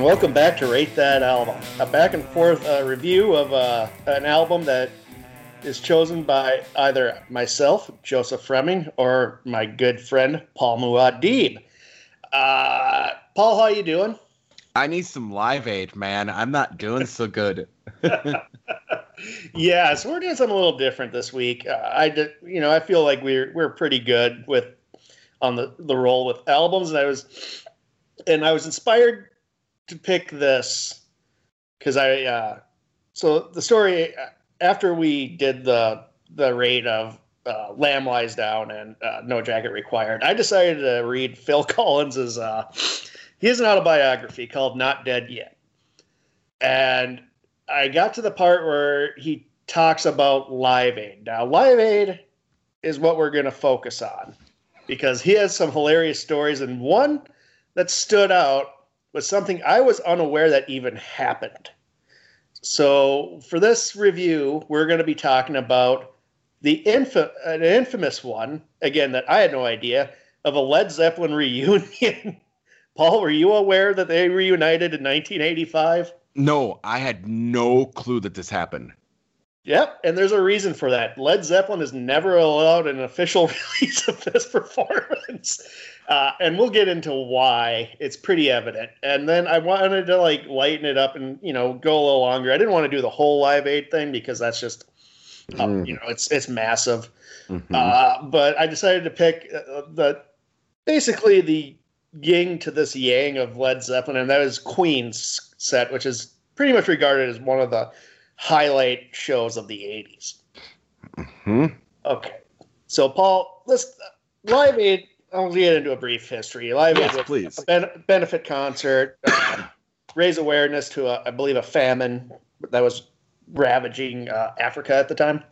And welcome back to Rate That Album, a back and forth uh, review of uh, an album that is chosen by either myself, Joseph Fremming, or my good friend Paul Muad'Dib. Uh, Paul, how you doing? I need some Live Aid, man. I'm not doing so good. yeah, so we're doing something a little different this week. Uh, I did, you know, I feel like we're we're pretty good with on the the roll with albums, and I was and I was inspired to pick this because I uh, so the story after we did the the rate of uh, Lamb Lies Down and uh, No Jacket Required, I decided to read Phil Collins's. Uh, he has an autobiography called Not Dead Yet, and I got to the part where he talks about Live Aid. Now, Live Aid is what we're going to focus on because he has some hilarious stories, and one that stood out was something I was unaware that even happened. So, for this review, we're going to be talking about the infa- an infamous one, again, that I had no idea, of a Led Zeppelin reunion. Paul, were you aware that they reunited in 1985? No, I had no clue that this happened. Yep, and there's a reason for that. Led Zeppelin has never allowed an official release of this performance. Uh, and we'll get into why. It's pretty evident. And then I wanted to like lighten it up and you know go a little longer. I didn't want to do the whole Live Aid thing because that's just uh, mm. you know it's it's massive. Mm-hmm. Uh, but I decided to pick uh, the basically the yin to this yang of Led Zeppelin, and that is Queen's set, which is pretty much regarded as one of the highlight shows of the 80s. Mm-hmm. Okay. So, Paul, let's Live Aid. I'll get into a brief history. Live yes, Aid please. a ben- benefit concert, uh, raise awareness to, a, I believe, a famine that was ravaging uh, Africa at the time.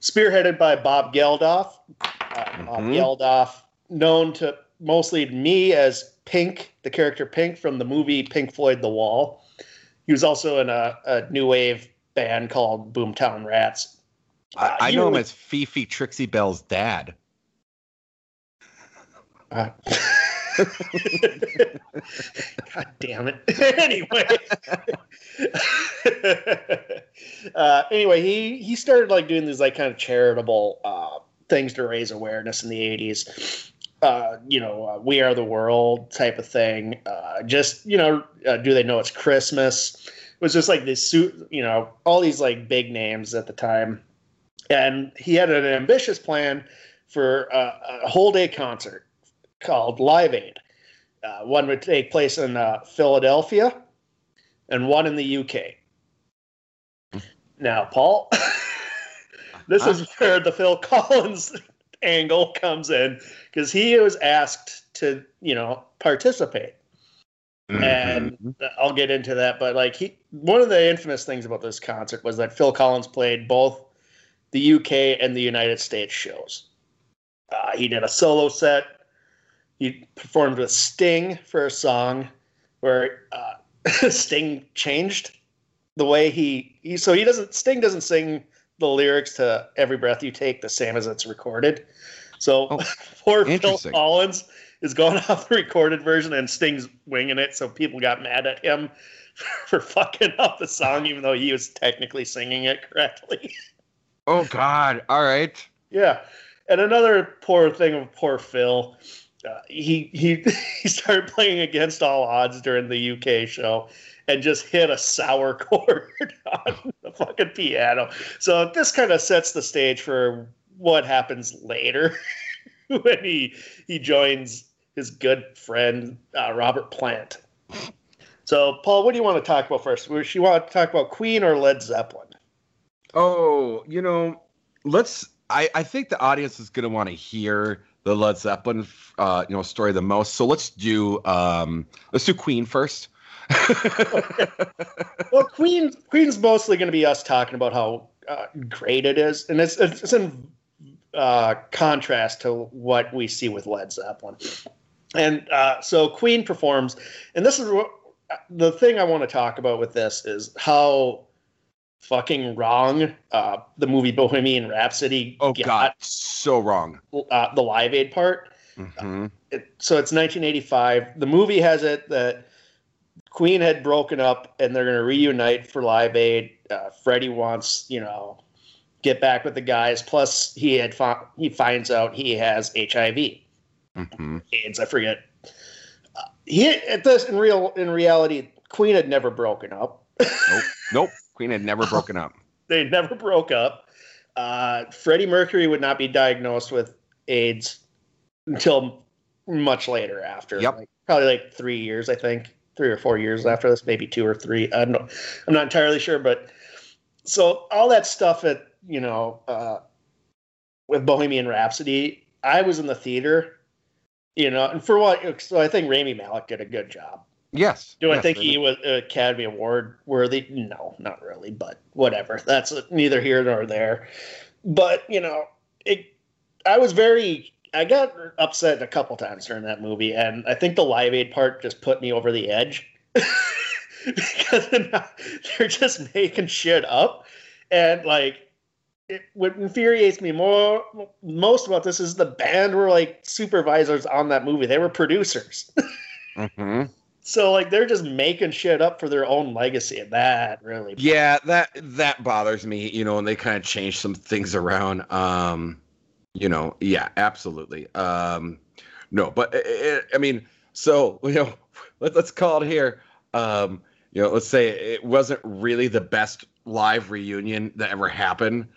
Spearheaded by Bob Geldof. Uh, mm-hmm. Bob Geldof, known to mostly me as Pink, the character Pink from the movie Pink Floyd The Wall. He was also in a, a new wave band called Boomtown Rats. Uh, I, know him as Fifi Trixibelle's dad. Uh, God damn it. anyway. uh, anyway, he he started like doing these like kind of charitable uh, things to raise awareness in the 80s. Uh, you know, uh, we are the world type of thing. Uh, just, you know, uh, do they know it's Christmas? Was just like this suit, you know, all these like big names at the time. And he had an ambitious plan for a whole day concert called Live Aid. Uh, one would take place in uh, Philadelphia and one in the UK. Now, Paul, this is where the Phil Collins angle comes in because he was asked to, you know, participate. Mm-hmm. And I'll get into that, but like he, one of the infamous things about this concert was that Phil Collins played both the UK and the United States shows. Uh, he did a solo set he performed with Sting for a song where uh, Sting changed the way he, he so he doesn't Sting doesn't sing the lyrics to Every Breath You Take the same as it's recorded. So oh, poor Phil Collins is going off the recorded version and Sting's winging it. So people got mad at him for fucking up the song, even though he was technically singing it correctly. Oh God! All right. Yeah, and another poor thing of poor Phil uh, he he he started playing against all odds during the UK show and just hit a sour chord on the fucking piano. So this kind of sets the stage for what happens later when he he joins his good friend uh, Robert Plant. So Paul, what do you want to talk about first? Do you want to talk about Queen or Led Zeppelin? Oh, you know, let's. I I think the audience is going to want to hear the Led Zeppelin, uh, you know, story the most. So let's do um, let's do Queen first. well, Queen Queen's mostly going to be us talking about how uh, great it is, and it's it's in uh, contrast to what we see with Led Zeppelin. And uh, so Queen performs, and this is what, the thing I want to talk about with this is how fucking wrong uh, the movie Bohemian Rhapsody. Oh God, so wrong. Uh, the Live Aid part. Mm-hmm. It, so it's 1985. The movie has it that Queen had broken up and they're going to reunite for Live Aid. Uh, Freddie wants, you know, get back with the guys. Plus, he had fi- he finds out he has HIV, Mm-hmm. AIDS. I forget. Uh, he at this in real in reality, Queen had never broken up. Nope. Nope. Queen had never broken up. they never broke up. Uh, Freddie Mercury would not be diagnosed with AIDS until much later after. Yep. Like, probably like three years, I think, three or four years after this, maybe two or three. I don't know. I'm not entirely sure, but so all that stuff at you know uh, with Bohemian Rhapsody, I was in the theater, you know, and for what? So I think Rami Malek did a good job. Yes. Do I Yes, think they- he was Academy Award worthy? No, not really, but whatever. That's neither here nor there. But, you know, it I was very I got upset a couple times during that movie, and I think the Live Aid part just put me over the edge. because they're, not- they're just making shit up. And like it, what infuriates me more most about this is the band were like supervisors on that movie. They were producers. Mhm. So like they're just making shit up for their own legacy, and that really Yeah, that that bothers me, you know, and they kind of changed some things around. Um, you know, yeah, absolutely. Um, no, but it, it, I mean, so you know, let, let's call it here. Um, you know, let's say it wasn't really the best live reunion that ever happened,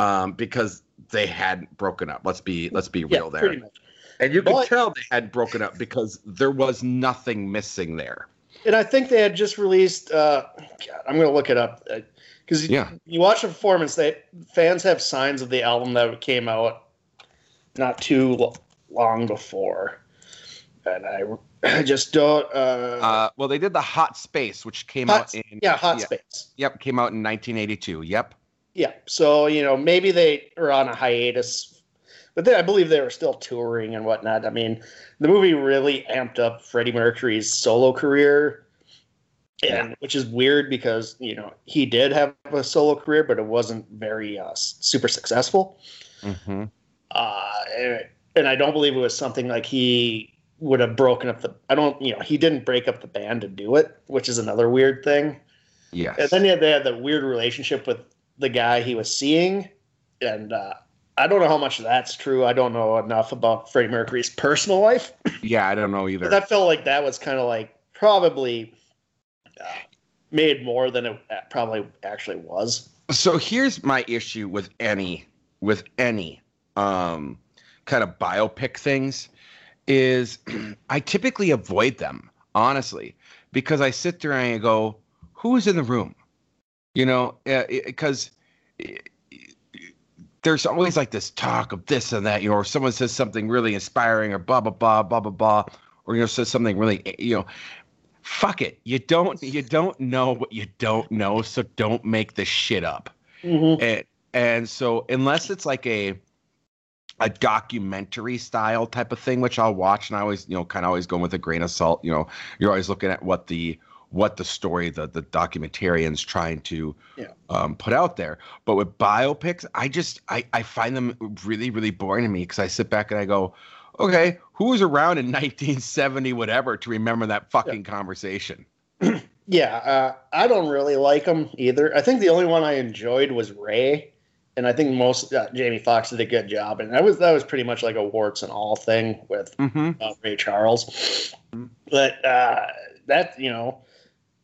um, because they hadn't broken up. Let's be let's be yeah, real there. And you can But- tell they hadn't broken up because there was nothing missing there. And I think they had just released. Uh, God, I'm gonna look it up because Yeah. you watch the performance. They fans have signs of the album that came out not too lo- long before, and I, I just don't. Uh, Uh, well, they did the Hot Space, which came Hot- out in yeah, Hot yeah. Space. Yep, came out in 1982. Yep. Yeah. So, you know, maybe they are on a hiatus, but then I believe they were still touring and whatnot. I mean, the movie really amped up Freddie Mercury's solo career. And which is weird because, you know, he did have a solo career, but it wasn't very uh, super successful. Mm-hmm. Uh, and- and I don't believe it was something like he would have broken up the. I don't, you know, he didn't break up the band to do it, which is another weird thing. Yeah. And then they had, they had the weird relationship with the guy he was seeing, and uh, I don't know how much that's true. I don't know enough about Freddie Mercury's personal life, yeah, I don't know either. but that felt like that was kind of like probably uh, made more than it probably actually was. so here's my issue with any with any um kind of biopic things is I typically avoid them, honestly, because I sit there and I go, who's in the room? You know, because there's always like this talk of this and that, you know, or someone says something really inspiring or blah blah blah blah blah blah, or you know says something really, you know, fuck it. You don't you don't know what you don't know, so don't make this shit up. Mm-hmm. And and so unless it's like a a documentary style type of thing, which I'll watch, and I always, you know, kind of always going with a grain of salt. You know, you're always looking at what the what the story the the documentarian's trying to Yeah. um, put out there. But with biopics, I just I I find them really really boring to me because I sit back and I go, okay, who was around in 1970 whatever to remember that fucking conversation? Yeah, uh, I don't really like them either. I think the only one I enjoyed was Ray, and I think most uh, Jamie Foxx did a good job, and that was that was pretty much like a warts and all thing with Mm-hmm. uh, Ray Charles. Mhm. But uh, that you know,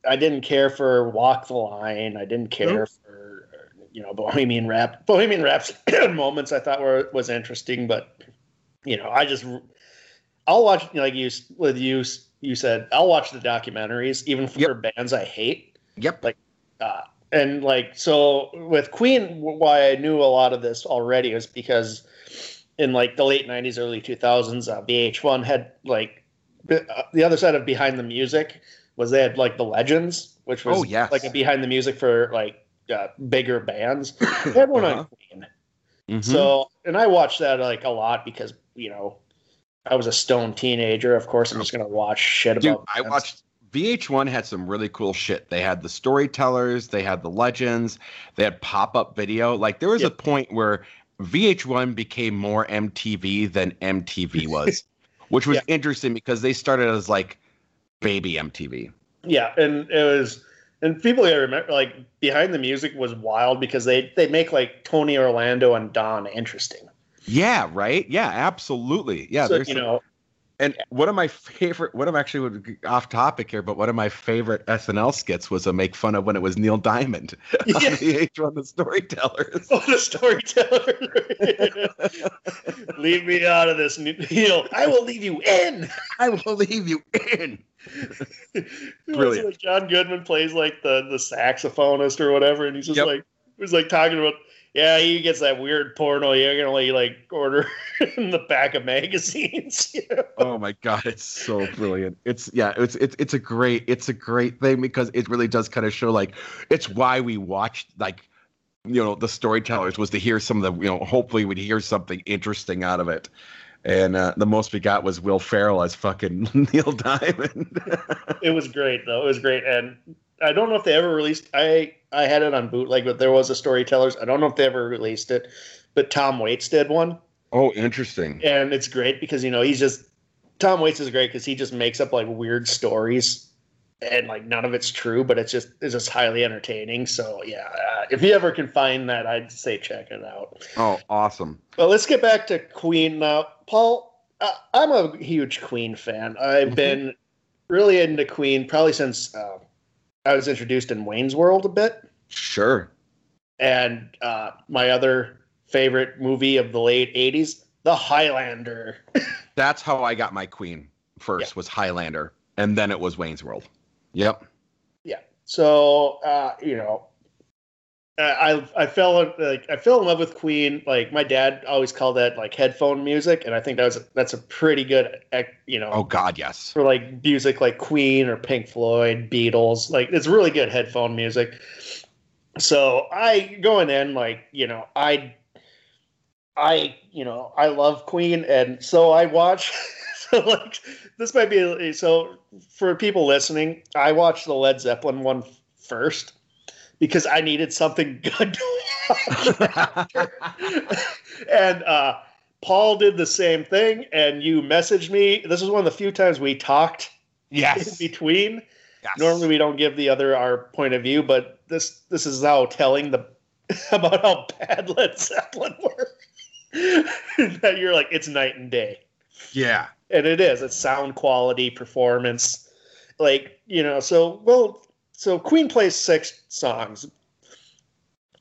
I didn't care for Walk the Line. I didn't care for you know Bohemian Rap. Bohemian Rap's moments I thought were was interesting, but you know I just I'll watch you know, like you with you you said I'll watch the documentaries even for Yep. bands I hate. Yep. Like, Uh, and like so with Queen, why I knew a lot of this already was because in like the late '90s, early 2000s, uh, VH1 had like uh, the other side of behind the music was they had like the legends, which was Oh, yes. like a behind the music for like uh, bigger bands. They had one Uh-huh. on Queen, Mhm. so and I watched that like a lot because you know I was a stone teenager. Of course, I'm just gonna watch shit Dude, about. I bands. watched VH1 had some really cool shit. They had the storytellers, they had the legends, they had pop-up video. Like there was a point where VH1 became more MTV than MTV was, which was Yeah. interesting because they started as like baby MTV. Yeah, and it was, and people I remember like behind the music was wild because they they make like Tony Orlando and Dawn interesting. Yeah, right. Yeah, absolutely. Yeah, so, there's you some- know, And one of my favorite, one of actually off topic here, but one of my favorite SNL skits was a make fun of when it was Neil Diamond on the VH1 the Storytellers. oh, the storyteller. leave me out of this, Neil. I will leave you in. I will leave you in. Brilliant. Like John Goodman plays like the the saxophonist or whatever, and he's just Yep. like he's like talking about. Yeah, he gets that weird porno you're gonna like, like order in the back of magazines. you know? Oh my god, it's so brilliant. It's yeah, it's it's it's a great it's a great thing because it really does kind of show like it's why we watched like you know the storytellers was to hear some of the you know hopefully we'd hear something interesting out of it. And uh, the most we got was Will Ferrell as fucking Neil Diamond. It was great though. It was great, and I don't know if they ever released. I I had it on bootleg, but there was a storytellers. I don't know if they ever released it, but Tom Waits did one, oh, interesting. and it's great because you know he's just Tom Waits is great because he just makes up like weird stories, and like none of it's true, but it's just it's just highly entertaining. So yeah, uh, if you ever can find that, I'd say check it out. Oh, awesome. Well, let's get back to Queen now. Paul, uh, I'm a huge Queen fan. I've Mhm. been really into Queen probably since uh, I was introduced in Wayne's World a bit. Sure. And uh, my other favorite movie of the late 80s, The Highlander. That's how I got my queen first was Highlander, and then it was Wayne's World. Yep. Yeah. So, uh, you know, I I fell in- like I fell in love with Queen. Like my dad always called that like headphone music, and I think that was that's a pretty good you know Oh God, yes. for like music like Queen or Pink Floyd, Beatles. Like it's really good headphone music. So I going in like you know I I you know I love Queen, and so I watch. so like this might be so for people listening. I watched the Led Zeppelin one first because I needed something good to watch and uh, Paul did the same thing, and you messaged me. This is one of the few times we talked yes. in between. yes. Normally, we don't give the other our point of view, but this this is how telling the about how bad Led Zeppelin were. that you're like it's night and day, Yeah. and it is. It's sound quality, performance, like you know. So well, so Queen plays six songs.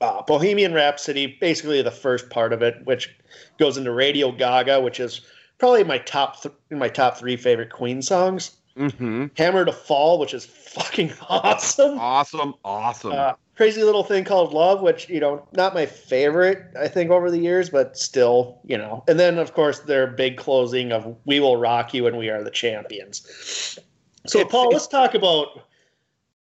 Uh, Bohemian Rhapsody, basically the first part of it, which goes into Radio Gaga, which is probably my top th- my top three favorite Queen songs. Mm-hmm. Hammer to Fall, which is fucking awesome. Awesome. Awesome. Uh, crazy little thing called Love, which you know, not my favorite, I think, over the years, but still, you know. And then, of course, their big closing of "We Will Rock You" and "We Are the Champions." So, It's- Paul, it's- let's talk about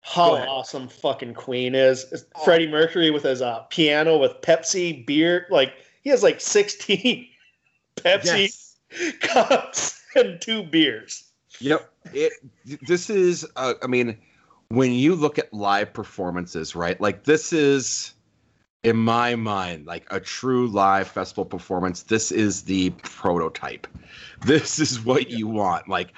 how awesome fucking Queen is. It's Freddie Mercury with his uh, piano with Pepsi beer, like he has like sixteen Pepsi yes. cups and two beers. Yep. It. This is. Uh, I mean, when you look at live performances, right? Like this is, in my mind, like a true live festival performance. This is the prototype. This is what you want. Like.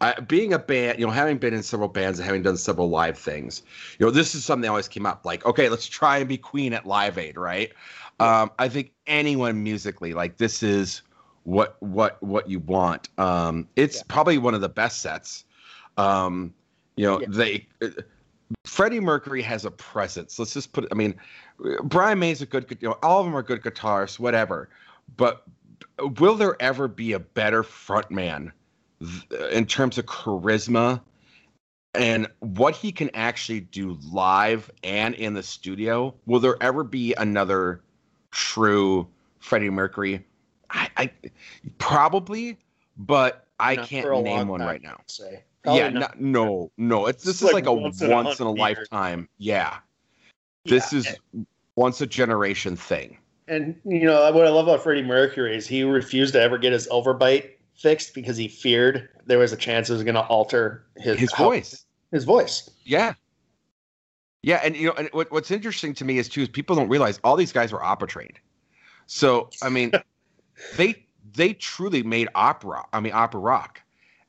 I, being a band, you know, having been in several bands and having done several live things, you know, this is something that always came up. Like, okay, let's try and be Queen at Live Aid, right? Um, I think anyone musically, like, this is what what what you want. Um, it's Yeah. probably one of the best sets. Um, you know, Yeah. they uh, Freddie Mercury has a presence. Let's just put. it I mean, Brian May's a good. You know, all of them are good guitarists, whatever. But will there ever be a better frontman in terms of charisma and what he can actually do live and in the studio? Will there ever be another true Freddie Mercury? I, I probably, but I Not can't name one time, right now. Say. Probably yeah, not. no, no. It's this It's is like like a once once in in a a, hundred years. lifetime. Yeah, this Yeah. is once a generation thing. And you know what I love about Freddie Mercury is he refused to ever get his overbite fixed because he feared there was a chance it was going to alter his His how- voice. His voice. Yeah. Yeah, and you know, and what, what's interesting to me is too is people don't realize all these guys were opera trained. So I mean, they they truly made opera. I mean, opera rock,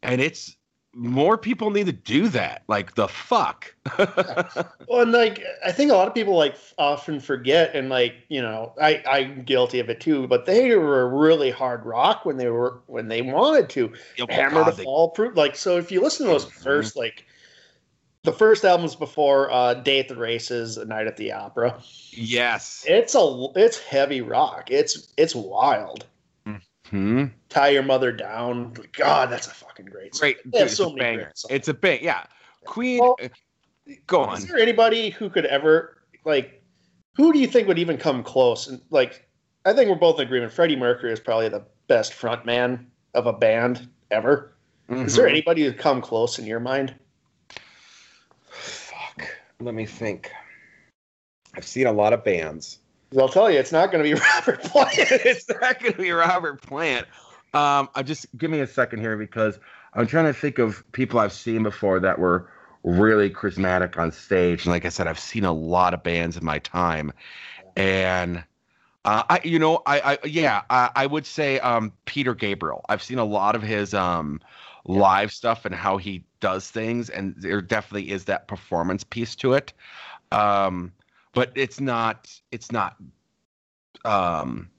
and it's more people need to do that. Like the fuck. Well, and like I think a lot of people like often forget, and like you know, I I'm guilty of it too. But they were really hard rock when they were when they wanted to Oh, hammer God, to they- fall proof. Like so, if you listen to those Mhm. first like the first albums before uh, Day at the Races, A Night at the Opera, yes. it's a it's heavy rock. It's it's wild. Hmm. Tie your mother down. God, that's a fucking great. Song. Great. Dude, it's so a many banger. great songs. It's a bang. Yeah. Queen. Well, uh, go on. Is there anybody who could ever like? Who do you think would even come close? And like, I think we're both in agreement. Freddie Mercury is probably the best frontman of a band ever. Is there Mhm. anybody who'd come close in your mind? Fuck. Let me think. I've seen a lot of bands. I'll tell you, it's not going to be Robert Plant. it's not going to be Robert Plant. Um, I just give me a second here because I'm trying to think of people I've seen before that were really charismatic on stage. And like I said, I've seen a lot of bands in my time, and uh, I, you know, I, I yeah, I, I would say um, Peter Gabriel. I've seen a lot of his um, live stuff and how he does things, and there definitely is that performance piece to it. Um, but it's not, it's not, um,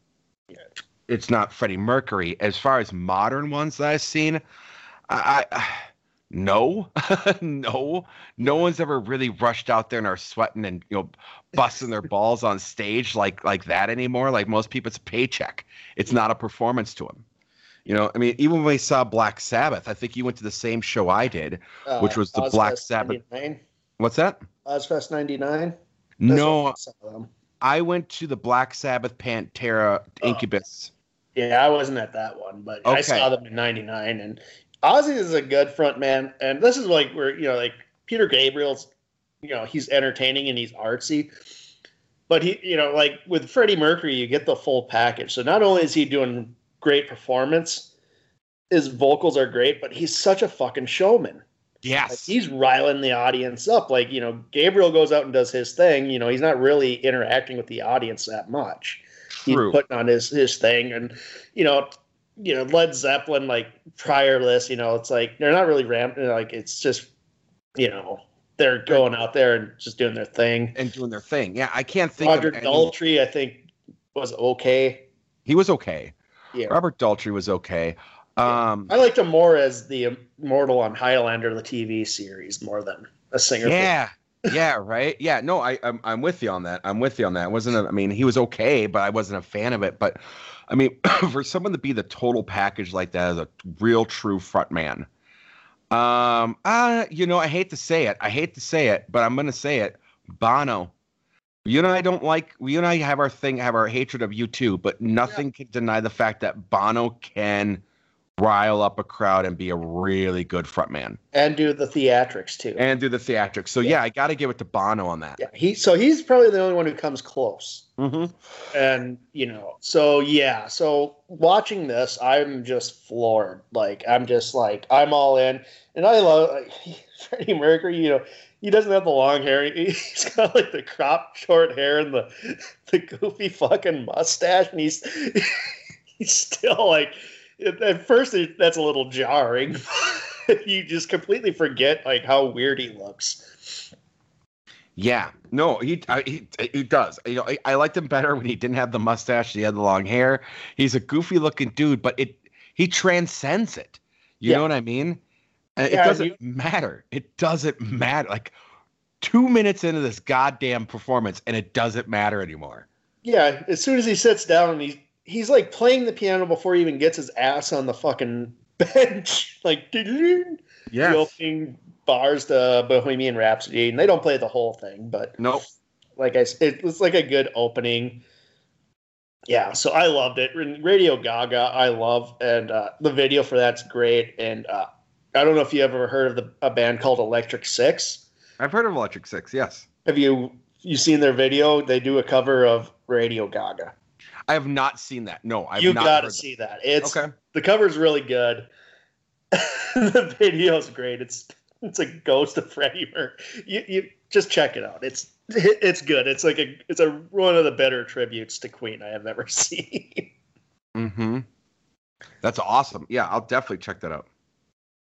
it's not Freddie Mercury. As far as modern ones that I've seen, I, I no, no, no one's ever really rushed out there and are sweating and you know busting their balls on stage like like that anymore. Like most people, it's a paycheck. It's not a performance to them. You know, I mean, even when we saw Black Sabbath, I think you went to the same show I did. Uh, Which was the Ozzfest Black Sabbath- 99? What's that? Ozzfest '99. No, I went to the Black Sabbath Pantera Oh. Incubus. Yeah, I wasn't at that one, but I saw them in '99, and Ozzy is a good front man. And this is like where you know, like Peter Gabriel's, you know, he's entertaining and he's artsy, but he, you know, like with Freddie Mercury, you get the full package. So not only is he doing great performance, his vocals are great, but he's such a fucking showman. Like, Yes. he's riling the audience up. Like, you know, Gabriel goes out and does his thing. You know, he's not really interacting with the audience that much. True. He's putting on his his thing, and you know, you know, Led Zeppelin, like prior list, you know, it's like they're not really ramping. Like it's just, you know, they're going out there and just doing their thing. and doing their thing. Yeah, I can't think Roger of any- Daltrey, I think, was okay. He was okay. Yeah. Robert Daltrey was okay. Yeah. Um, I liked him more as the immortal on Highlander, the TV series, more than a singer. for- yeah, yeah, right. Yeah, no, I, I'm, I'm with you on that. I'm with you on that. I wasn't. A, I mean, he was okay, but I wasn't a fan of it. But I mean, for someone to be the total package like that as a real true front man, um, uh, you know, I hate to say it. I hate to say it, but I'm gonna say it. Bono. You and I don't like. You and I have our thing, have our hatred of U2. But nothing can deny the fact that Bono can rile up a crowd and be a really good front man and do the theatrics too. and do the theatrics. So yeah, I got to give it to Bono on that. yeah, he so he's probably the only one who comes close. Mm-hmm. And you know, so yeah, so watching this, I'm just floored. Like I'm just like I'm all in, and I love like, Freddie Mercury. You know, he doesn't have the long hair. He- He's got like the crop short hair and the the goofy fucking mustache, and he's he's still like. At first, it, that's a little jarring. you just completely forget like how weird he looks. Yeah, no, he I, he he does. You know, I, I liked him better when he didn't have the mustache. He had the long hair. He's a goofy looking dude, but it he transcends it. You Yeah. know what I mean? Uh, yeah, it doesn't you- matter. It doesn't matter. Like two minutes into this goddamn performance, and it doesn't matter anymore. Yeah, as soon as he sits down and he's he's like playing the piano before he even gets his ass on the fucking bench, like the opening bars to Bohemian Rhapsody, and they don't play the whole thing, but Nope. like I, it was like a good opening. Yeah, so I loved it. Radio Gaga, I love, and uh, the video for that's great. And uh, I don't know if you ever heard of the, a band called Electric Six. I've heard of Electric Six. Yes, Have you you seen their video? They do a cover of Radio Gaga. I have not seen that. No, I've you not got to see that. It's. Okay. the cover's really good. the video's great. It's it's a ghost of Freddie Mercury. You, you just check it out. It's it's good. It's like a it's a one of the better tributes to Queen I have ever seen. Mm-hmm. That's awesome. Yeah, I'll definitely check that out.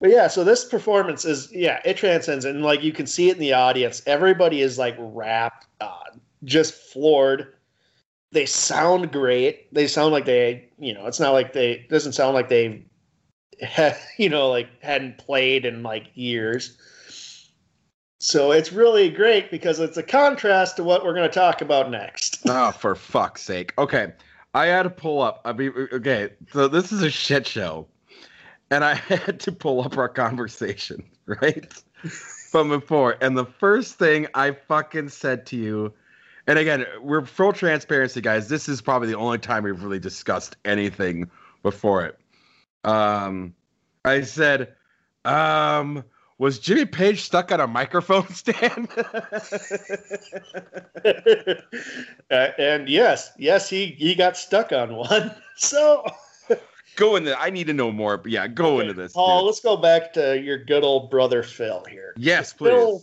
but yeah, so this performance is yeah, it transcends and like you can see it in the audience. Everybody is like wrapped, uh, just floored. They sound great. They sound like they, you know, it's not like they doesn't sound like they you know, like hadn't played in like years. So it's really great because it's a contrast to what we're going to talk about next. oh, for fuck's sake. Okay. I had to pull up. I mean, uh, okay. So this is a shit show. And I had to pull up our conversation, right? From before. And the first thing I fucking said to you, and again, we're full transparency, guys. This is probably the only time we've really discussed anything before it. Um, I said, um, was Jimmy Page stuck on a microphone stand? uh, and yes, yes, he he got stuck on one. So go into. I need to know more. But yeah, go into this. Paul, dude. let's go back to your good old brother Phil here. Yes, please. Phil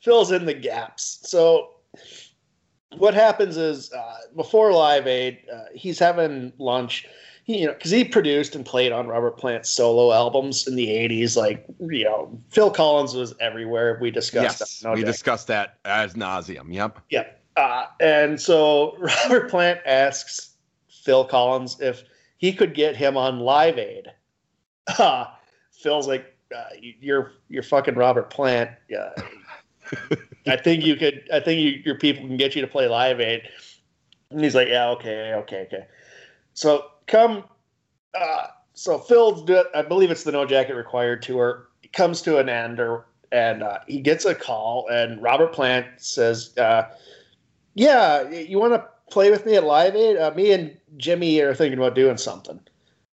fills in the gaps. So what happens is uh, before Live Aid, uh, he's having lunch. He, you know, because he produced and played on Robert Plant's solo albums in the '80s. Like, you know, Phil Collins was everywhere. We discussed yes, that. No we doubt. discussed that as nauseum. Yep. Yep. Uh, and so Robert Plant asks Phil Collins if he could get him on Live Aid. Uh, Phil's like, uh, "You're you're fucking Robert Plant. I think you could. I think you, your people can get you to play Live Aid." And he's like, "Yeah, okay, okay, okay." So come. Uh, so Phil's do. I believe it's the No Jacket Required tour. It comes to an end, or and uh, he gets a call, and Robert Plant says, uh, "Yeah, you want to play with me at Live Aid? Uh, me and Jimmy are thinking about doing something."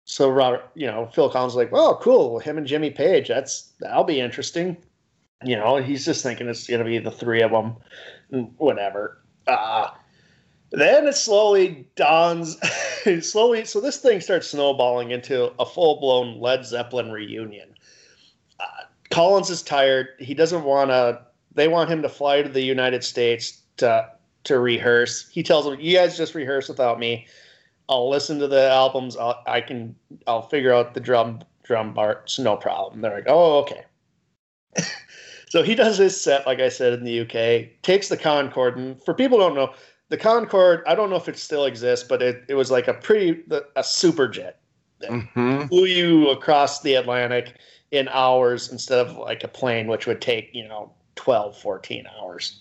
So Robert, you know, Phil Collins is like, "Well, cool, him and Jimmy Page. That's that'll be interesting." You know, he's just thinking it's going to be the three of them, whatever. Uh, then it slowly dawns, slowly. So this thing starts snowballing into a full blown Led Zeppelin reunion. Uh, Collins is tired. He doesn't want to. They want him to fly to the United States to to rehearse. He tells them, "You guys just rehearse without me. I'll listen to the albums. I'll, I can. I'll figure out the drum drum parts. No problem." They're like, "Oh, okay." so he does his set, like I said, in the UK. Takes the Concorde, and for people who don't know, the Concorde. I don't know if it still exists, but it, it was like a pretty a super jet Mm-hmm. flew you across the Atlantic in hours instead of like a plane, which would take, you know, 12, 14 hours.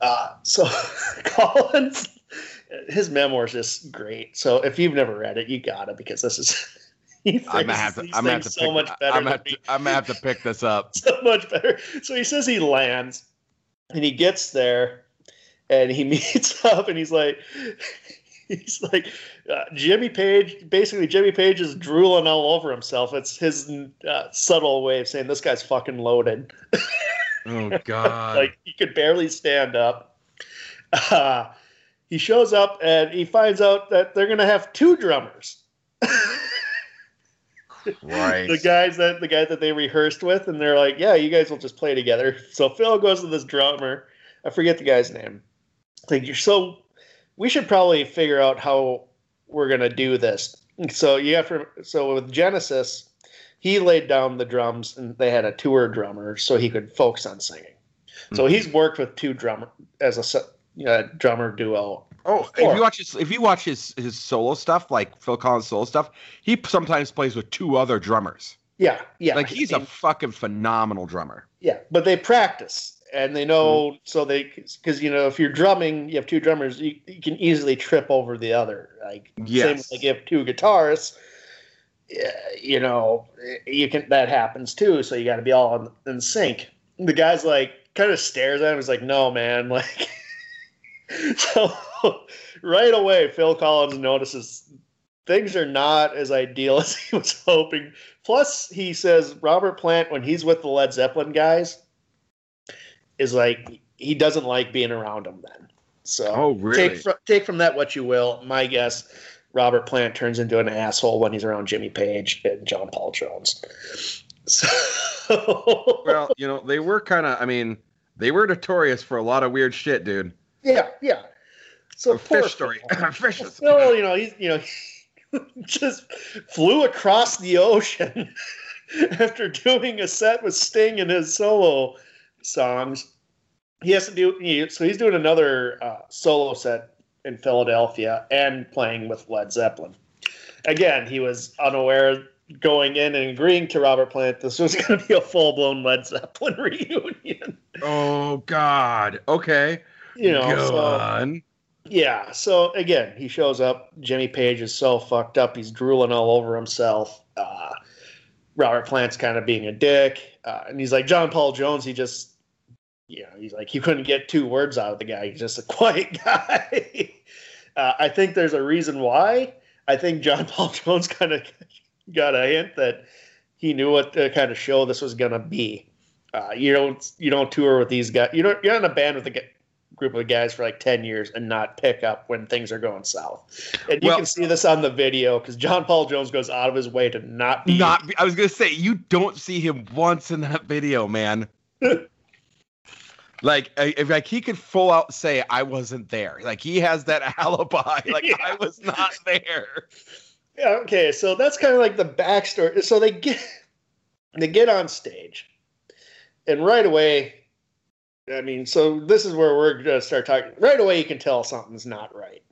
Uh, so Collins, his memoir is just great. So if you've never read it, you got it because this is. He I'm gonna have to. I'm gonna have to things pick. much better. I'm gonna to. I'm gonna have to pick this up. so much better. So he says he lands and he gets there and he meets up and he's like, he's like, uh, Jimmy Page, basically, Jimmy Page is drooling all over himself. It's his uh, subtle way of saying this guy's fucking loaded. Oh God. like he could barely stand up. Uh, he shows up and he finds out that they're to have two drummers. Right. the guys that the guy that they rehearsed with, and they're like, "Yeah, you guys will just play together." So Phil goes to this drummer. I forget the guy's name. Like, you're so. We should probably figure out how we're gonna do this. So you have to. So with Genesis, he laid down the drums, and they had a tour drummer, so he could focus on singing. So he's worked with two drummer as a uh, drummer duo. Oh, if you watch his if you watch his his solo stuff, like Phil Collins solo stuff, he sometimes plays with two other drummers. Yeah, yeah. Like he's a fucking phenomenal drummer. Yeah, but they practice and they know mm-hmm. so they because you know if you're drumming, you have two drummers, you, you can easily trip over the other. Like same Yes. with, like you have two guitarists, yeah, you know you can that happens too. So you got to be all in, in sync. The guy's like kind of stares at him. He's like, "No, man!" Like so right away, Phil Collins notices things are not as ideal as he was hoping. Plus, he says Robert Plant, when he's with the Led Zeppelin guys, is like he doesn't like being around them. Then, so Oh, really? take from, take from that what you will. My guess, Robert Plant turns into an asshole when he's around Jimmy Page and John Paul Jones. So, Well, you know, they were kind of. I mean, they were notorious for a lot of weird shit, dude. yeah, yeah. So A poor fish story. Fishes. Phil, you know, he's you know just flew across the ocean after doing a set with Sting and his solo songs, he has to do. He, so he's doing another uh, solo set in Philadelphia and playing with Led Zeppelin. Again, he was unaware going in and agreeing to Robert Plant this was going to be a full blown Led Zeppelin reunion. Oh God. Okay. You know, Go so on. Yeah. So again, he shows up. Jimmy Page is so fucked up. He's drooling all over himself. Uh, Robert Plant's kind of being a dick, uh, and he's like John Paul Jones. He just, you know, he's like he couldn't get two words out of the guy. He's just a quiet guy. uh, I think there's a reason why. I think John Paul Jones kind of got a hint that he knew what kind of show this was gonna be. Uh, you don't you don't tour with these guys. You don't you're not in a band with a group of guys for like ten years and not pick up when things are going south. And you Well- can see this on the video because John Paul Jones goes out of his way to not be Not. I was gonna say you don't see him once in that video, man. like, if like he could full out say I wasn't there. Like he has that alibi. Like Yeah. I was not there. Yeah, okay, so that's kind of like the backstory. So they get they get on stage, and right away, I mean, so this is where we're gonna start talking. Right away, you can tell something's not right.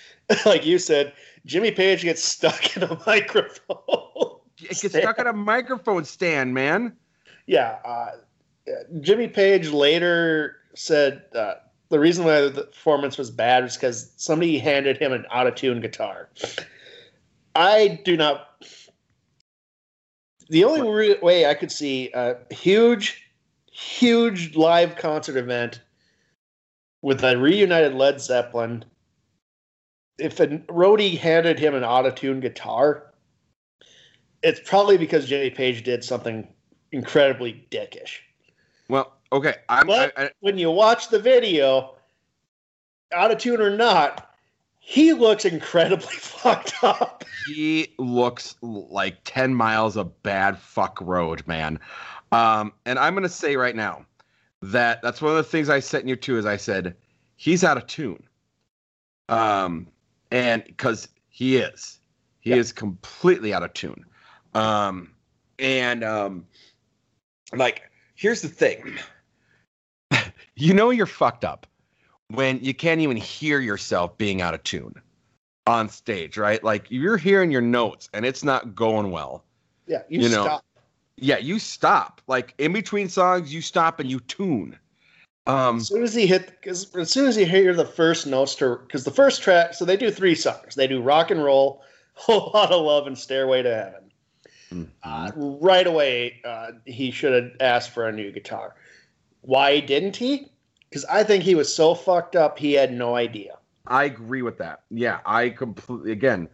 like you said, Jimmy Page gets stuck in a microphone. It gets stuck on a microphone stand, man. yeah, uh, Jimmy Page later said uh, the reason why the performance was bad was because somebody handed him an out of tune guitar. I do not. The only re- way I could see a huge, huge live concert event with a reunited Led Zeppelin, if a roadie handed him an out of tune guitar, it's probably because Jimmy Page did something incredibly dickish. Well, okay. I'm. I, But I, when you watch the video, out of tune or not, he looks incredibly fucked up. he looks like 10 miles of bad fuck road, man. Um, and I'm gonna say right now that that's one of the things I sent you to is I said he's out of tune. Um, and because he is, he Yeah. is completely out of tune. Um, and um, like here's the thing, you know you're fucked up when you can't even hear yourself being out of tune on stage, right? Like you're hearing your notes and it's not going well. Yeah, you, You know, stop. Yeah, you stop. Like in between songs, you stop and you tune. Um, As soon as he hit, because as soon as you hear the first notes to, because the first track, so they do three songs. They do rock and roll, whole lot of love, and Stairway to Heaven. mhm. Uh, right away, uh, he should have asked for a new guitar. Why didn't he? Because I think he was so fucked up, he had no idea. I agree with that. Yeah, I completely. Again,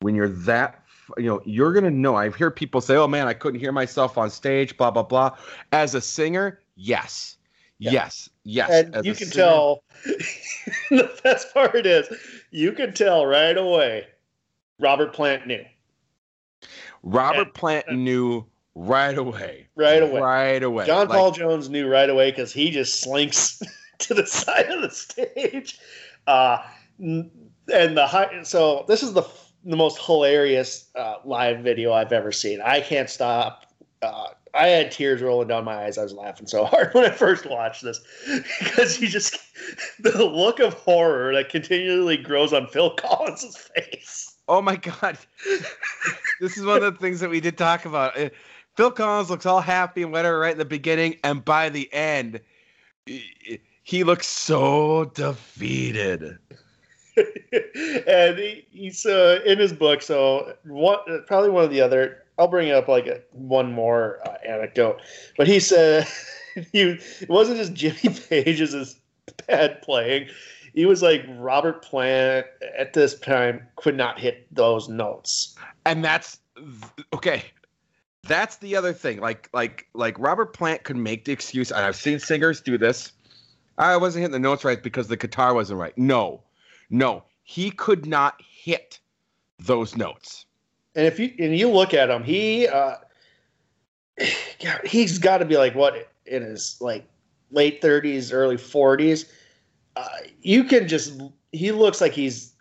when you're that, f- you know, you're gonna know. I've heard people say, "Oh man, I couldn't hear myself on stage." Blah blah blah. As a singer, yes, Yeah. yes, yes. and As you can singer- tell. the best part is, you can tell right away. Robert Plant knew Robert and- Plant knew right away. right away. Right away. John Like, Paul Jones knew right away because he just slinks to the side of the stage. Uh, and the high, so this is the the most hilarious uh, live video I've ever seen. I can't stop. Uh, I had tears rolling down my eyes. I was laughing so hard when I first watched this because you just the look of horror that continually grows on Phil Collins's face. Oh my god. this is one of the things that we did talk about. Uh, Phil Collins looks all happy and whatever right in the beginning, and by the end, he- he looks so defeated. and he, he's uh, in his book. So one, probably one of the other. I'll bring up like a, one more uh, anecdote, but he said he it wasn't just Jimmy Page's bad playing. He was like Robert Plant at this time could not hit those notes. And that's okay. That's the other thing. Like like like Robert Plant could make the excuse, and I've seen singers do this. I wasn't hitting the notes right because the guitar wasn't right. No, no, he could not hit those notes. And if you and you look at him, he uh, he's got to be like what in his like late thirties, early forties. Uh, you can just he looks like he's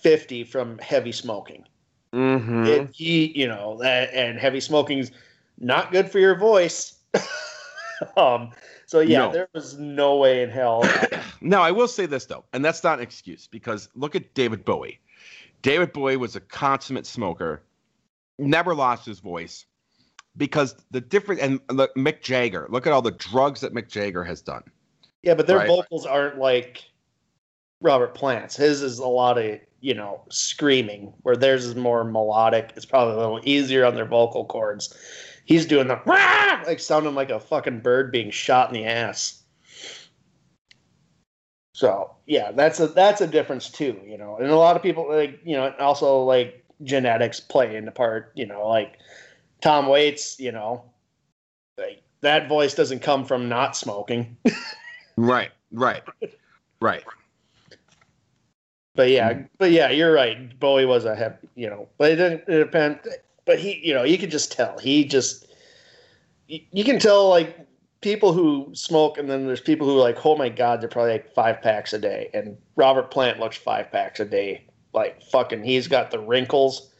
fifty from heavy smoking. Mm-hmm. It, he, you know, that and heavy smoking's not good for your voice. um, so yeah, No. there was no way in hell. Now, I will say this though, and that's not an excuse because look at David Bowie. David Bowie was a consummate smoker, never lost his voice because the different and look, Mick Jagger. Look at all the drugs that Mick Jagger has done. yeah, but their Right. vocals aren't like Robert Plant's. His is a lot of you know screaming, where theirs is more melodic. It's probably a little easier on their vocal cords. He's doing the "Rah!" like sounding like a fucking bird being shot in the ass. So yeah, that's a that's a difference too, you know. And a lot of people like you know also like genetics play into part, you know, like Tom Waits, you know, like that voice doesn't come from not smoking. Right, right, right. But yeah, mm-hmm. but yeah, you're right. Bowie was a heavy, you know, but it didn't it depend. But he, you know, you could just tell. He just, you, you can tell like people who smoke, and then there's people who are like, oh my god, they're probably like five packs a day. And Robert Plant looks five packs a day, like fucking. He's got the wrinkles.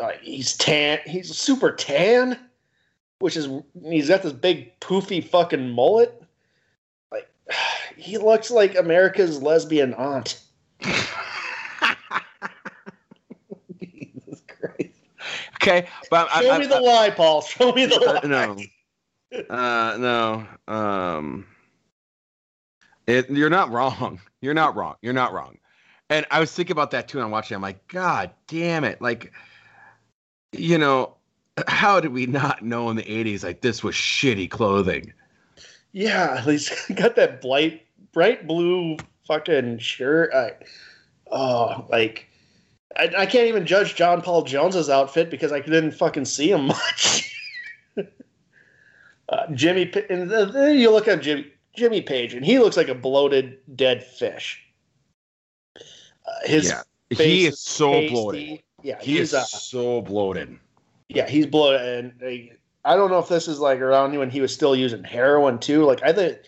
Uh, he's tan. He's super tan, which is he's got this big poofy fucking mullet. Like he looks like America's lesbian aunt. Jesus Christ. Okay, but Show I, me the lie, Paul. Show me the Uh, lie. no. Uh, no. Um, it, you're not wrong. You're not wrong. You're not wrong. And I was thinking about that too. And I'm watching. I'm like, God damn it! Like, you know, how did we not know in the '80s like this was shitty clothing? Yeah, at least got that bright, bright blue fucking shirt. I, oh, like I, I can't even judge John Paul Jones's outfit because I didn't fucking see him much. Uh, Jimmy, and then you look at Jimmy, Jimmy Page, and he looks like a bloated dead fish. Uh, his yeah, face he is so pasty. bloated. Yeah, He he's is uh, so bloated. yeah, he's bloated, and uh, I don't know if this is like around when he was still using heroin too. Like I think,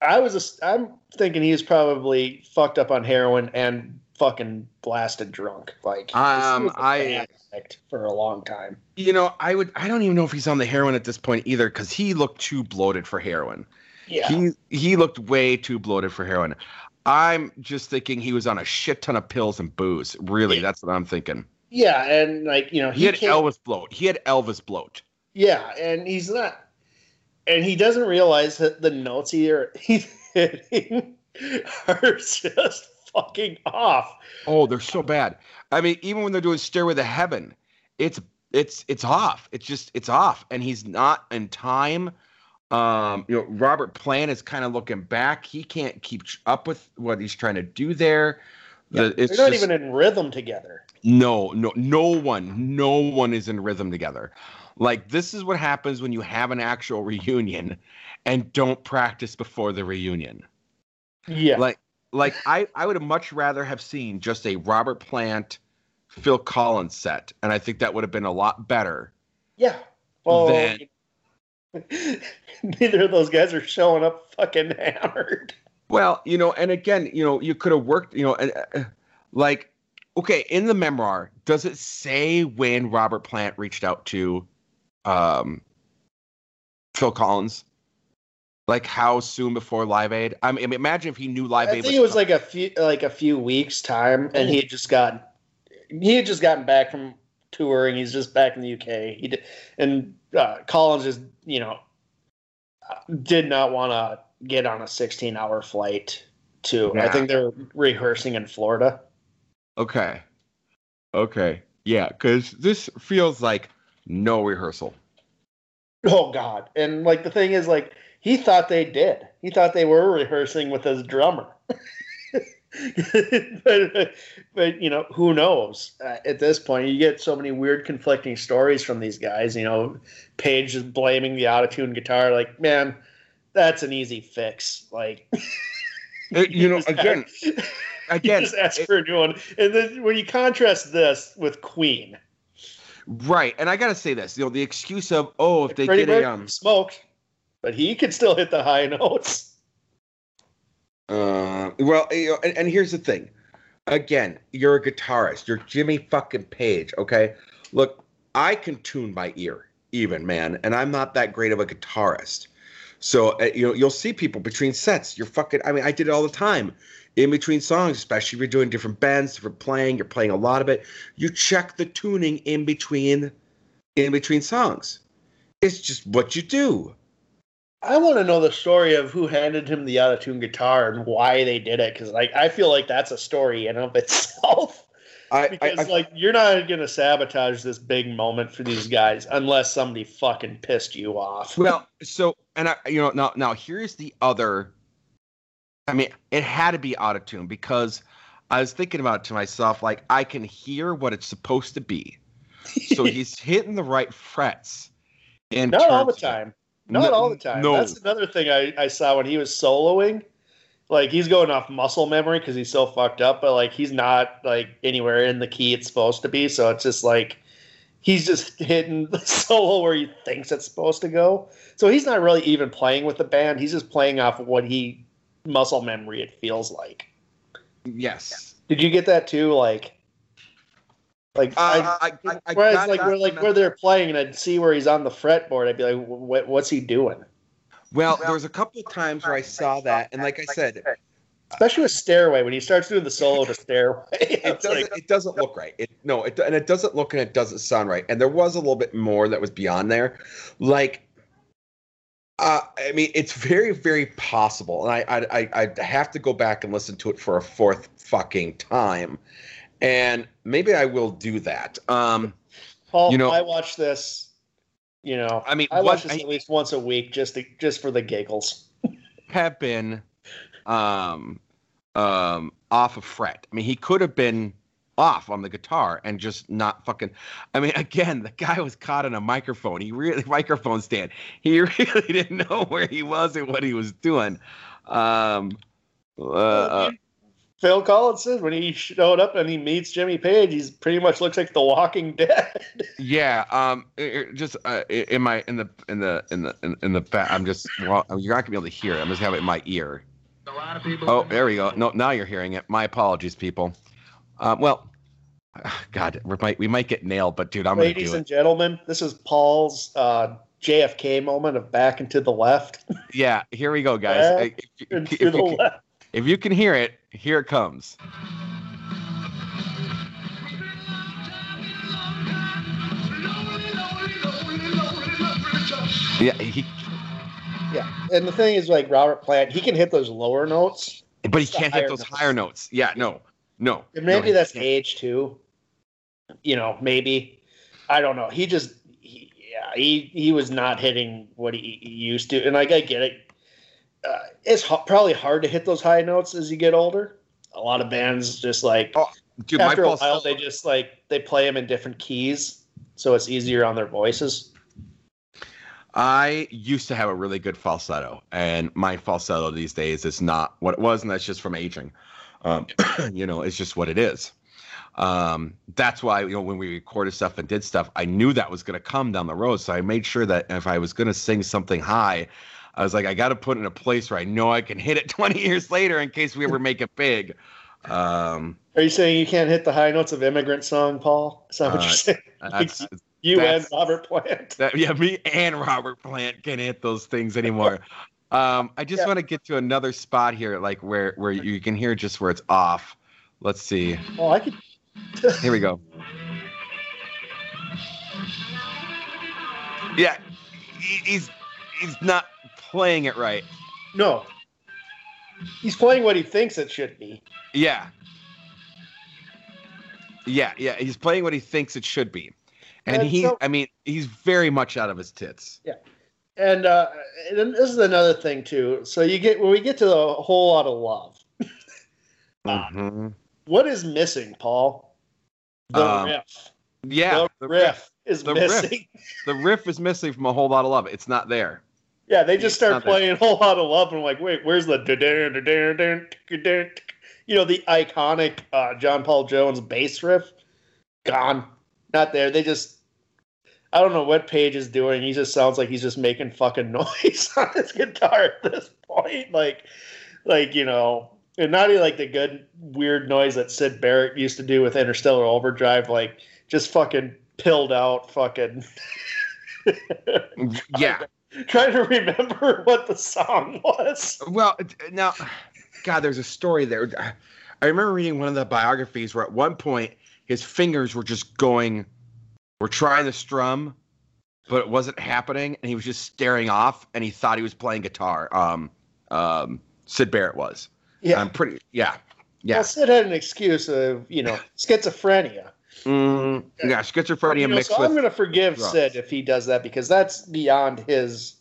I was, a, I'm thinking he was probably fucked up on heroin and fucking blasted drunk. Like he Um, I- for a long time. You know, I would. I don't even know if he's on the heroin at this point either, because he looked too bloated for heroin. Yeah, He he looked way too bloated for heroin. I'm just thinking he was on a shit ton of pills and booze. Really, Yeah. that's what I'm thinking. yeah, and like you know, He, had can't- Elvis bloat. He had Elvis bloat. Yeah, and he's not, and he doesn't realize that the notes he are he's hitting are just fucking off. Oh, they're so bad. I mean, even when they're doing Stairway to Heaven, it's it's it's off. It's just it's off, and he's not in time. Um, you know, Robert Plant is kind of looking back. He can't keep up with what he's trying to do there. The- They're not just- even in rhythm together. No, no, no one, no one is in rhythm together. Like this is what happens when you have an actual reunion and don't practice before the reunion. Yeah, Like, like I, I would have much rather have seen just a Robert Plant, Phil Collins set, and I think that would have been a lot better. yeah. Well, Then- neither of those guys are showing up fucking hammered. Well, you know, and again, you know, you could have worked, you know, and uh, like, okay, in the memoir, does it say when Robert Plant reached out to, um, Phil Collins? Like how soon before Live Aid? I mean, imagine if he knew Live I Aid. think it was like a few like a few weeks time, and he had just gotten he had just gotten back from touring. He's just back in the UK. He did, and uh, Collins just you know did not want to get on a 16 hour flight to. I think they're rehearsing in Florida. okay, okay, yeah, because this feels like no rehearsal. Oh God! And like the thing is, like he thought they did. He thought they were rehearsing with his drummer. but, but you know, who knows? Uh, at this point, you get so many weird, conflicting stories from these guys. You know, Page is blaming the autotune guitar. Like, man, that's an easy fix. Like, Uh, you know, again, ask- again, just ask it- for a new one. And then when you contrast this with Queen, right? And I gotta say this, you know, the excuse of oh, if they Freddie get a Mercury um, smoked, but he could still hit the high notes. Uh, well, you know, and, and here's the thing. Again, you're a guitarist. You're Jimmy fucking Page. Okay, look, I can tune my ear. even, man, and I'm not that great of a guitarist. So uh, you know, you'll see people between sets. You're fucking. I mean, I did it all the time. In between songs, especially if you're doing different bends, different playing, you're playing a lot of it. You check the tuning in between, in between songs. It's just what you do. I want to know the story of who handed him the out of autotune guitar and why they did it because, like, I feel like that's a story in of itself. I, because I, I, like you're not gonna sabotage this big moment for these guys unless somebody fucking pissed you off. well, so and I, you know, now now here's the other. I mean, it had to be out of autotune because I was thinking about it to myself, like I can hear what it's supposed to be, so he's hitting the right frets. In not all the time. Not No- all the time. no. That's another thing I, I saw when he was soloing. Like he's going off muscle memory because he's so fucked up, but like he's not like anywhere in the key it's supposed to be. So it's just like he's just hitting the solo where he thinks it's supposed to go. So he's not really even playing with the band. He's just playing off what he muscle memory it feels like. Yes. Did you get that too? Like, like Uh, I, I, I, I whereas got like that where like where they're playing and I'd see where he's on the fretboard, I'd be like, what, what's he doing? Well, there was a couple of times where I saw that, and like I said, Especially with Stairway when he starts doing the solo to Stairway. it doesn't like, it doesn't look right. It no, it and it doesn't look and it doesn't sound right. And there was a little bit more that was beyond there, like. Uh, I mean, it's very, very possible, and I, I, I, I have to go back and listen to it for a fourth fucking time, and maybe I will do that. Um, Paul, you know- I watch this. You know, I mean, I watch what this I- at least once a week just to, just for the giggles. have been, um, um, off a fret. I mean, he could have been off on the guitar and just not fucking. I mean, again, the guy was caught in a microphone. He really microphone stand. He really didn't know where he was and what he was doing. Um, uh, uh, Phil Collins says when he showed up and he meets Jimmy Page, he's pretty much looks like The Walking Dead. yeah. Um, it- it just uh, in my in the in the in the in, in the back. I'm just well, you're not gonna be able to hear it. I'm just gonna have it in my ear. Oh, there we go. No, now you're hearing it. My apologies, people. Uh, well, God, we might we might get nailed, but dude, I'm gonna Ladies do and it. gentlemen, this is Paul's uh, JFK moment of back and to the left Yeah, here we go, guys. Back If, and if, to if the you left. If you can hear it, here it comes. Yeah, he, Yeah, and the thing is, like Robert Plant, he can hit those lower notes. but he can't hit those notes. higher notes. Yeah, no, no. And maybe he that's can't. age too. You know, maybe I don't know. He just, he, yeah, he he was not hitting what he, he used to, and like I get it. Uh, it's h- probably hard to hit those high notes as you get older. A lot of bands just like Oh, Dude, my after a while they just like they play them in different keys, so it's easier on their voices. I used to have a really good falsetto, and my falsetto these days is not what it was, and that's just from aging. Um, you know, it's just what it is. Um, that's why you know when we recorded stuff and did stuff, I knew that was going to come down the road, so I made sure that if I was going to sing something high, I was like, I got to put it in a place where I know I can hit it 20 years later in case we ever make it big. Um, Are you saying you can't hit the high notes of "Immigrant Song," Paul? Is that what Uh, you're saying? that's, You that's- and Robert Plant. That, yeah, me and Robert Plant can't hit those things anymore. Um, I just Yeah. want to get to another spot here, like where where you can hear just where it's off. Let's see. Oh, I could. Here we go. Yeah, he, he's he's not playing it right. No. He's playing what he thinks it should be. Yeah. Yeah, yeah, he's playing what he thinks it should be. And And he, so- I mean, he's very much out of his tits. Yeah. And uh, and this is another thing too. So you get when we get to the Whole Lotta Love. Ah. Mhm. What is missing, Paul? The Um, riff. Yeah, the, riff, is The riff. missing. the riff is missing from a Whole Lotta Love. It's not there. Yeah, they just start playing a Whole Lotta Love, and I'm like, wait, where's the you know the iconic uh, John Paul Jones bass riff? Gone, not there. They just, I don't know what Page is doing. He just sounds like he's just making fucking noise on his guitar at this point, like, like you know, and not even like the good weird noise that Syd Barrett used to do with Interstellar Overdrive, like just fucking pilled out, fucking. yeah. Trying to remember what the song was. Well, now, God, there's a story there. I remember reading one of the biographies where at one point his fingers were just going, were trying to strum, but it wasn't happening, and he was just staring off, and he thought he was playing guitar. Um, um, Syd Barrett was. Yeah. I'm pretty. Yeah. Yeah. Well, Syd had an excuse of, you know, schizophrenia. Mm, yeah. Schizophrenia You know, mixed so I'm going to forgive drugs. Syd if he does that because that's beyond his.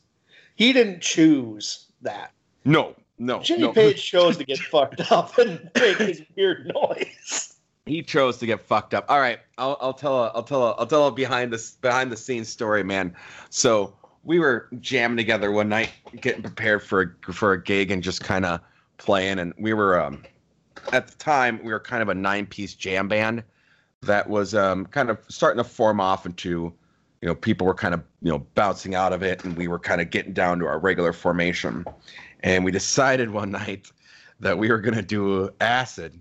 He didn't choose that. No. No. Jimmy no. Page chose to get fucked up and make his weird noise. he chose to get fucked up. All right, I'll, I'll tell a, I'll tell a, I'll tell a behind the behind the scenes story, man. So we were jamming together one night, getting prepared for a, for a gig and just kind of playing. And we were um, at the time we were kind of a nine piece jam band that was um, kind of starting to form off into, you know, people were kind of you know bouncing out of it, and we were kind of getting down to our regular formation. And we decided one night that we were gonna do acid,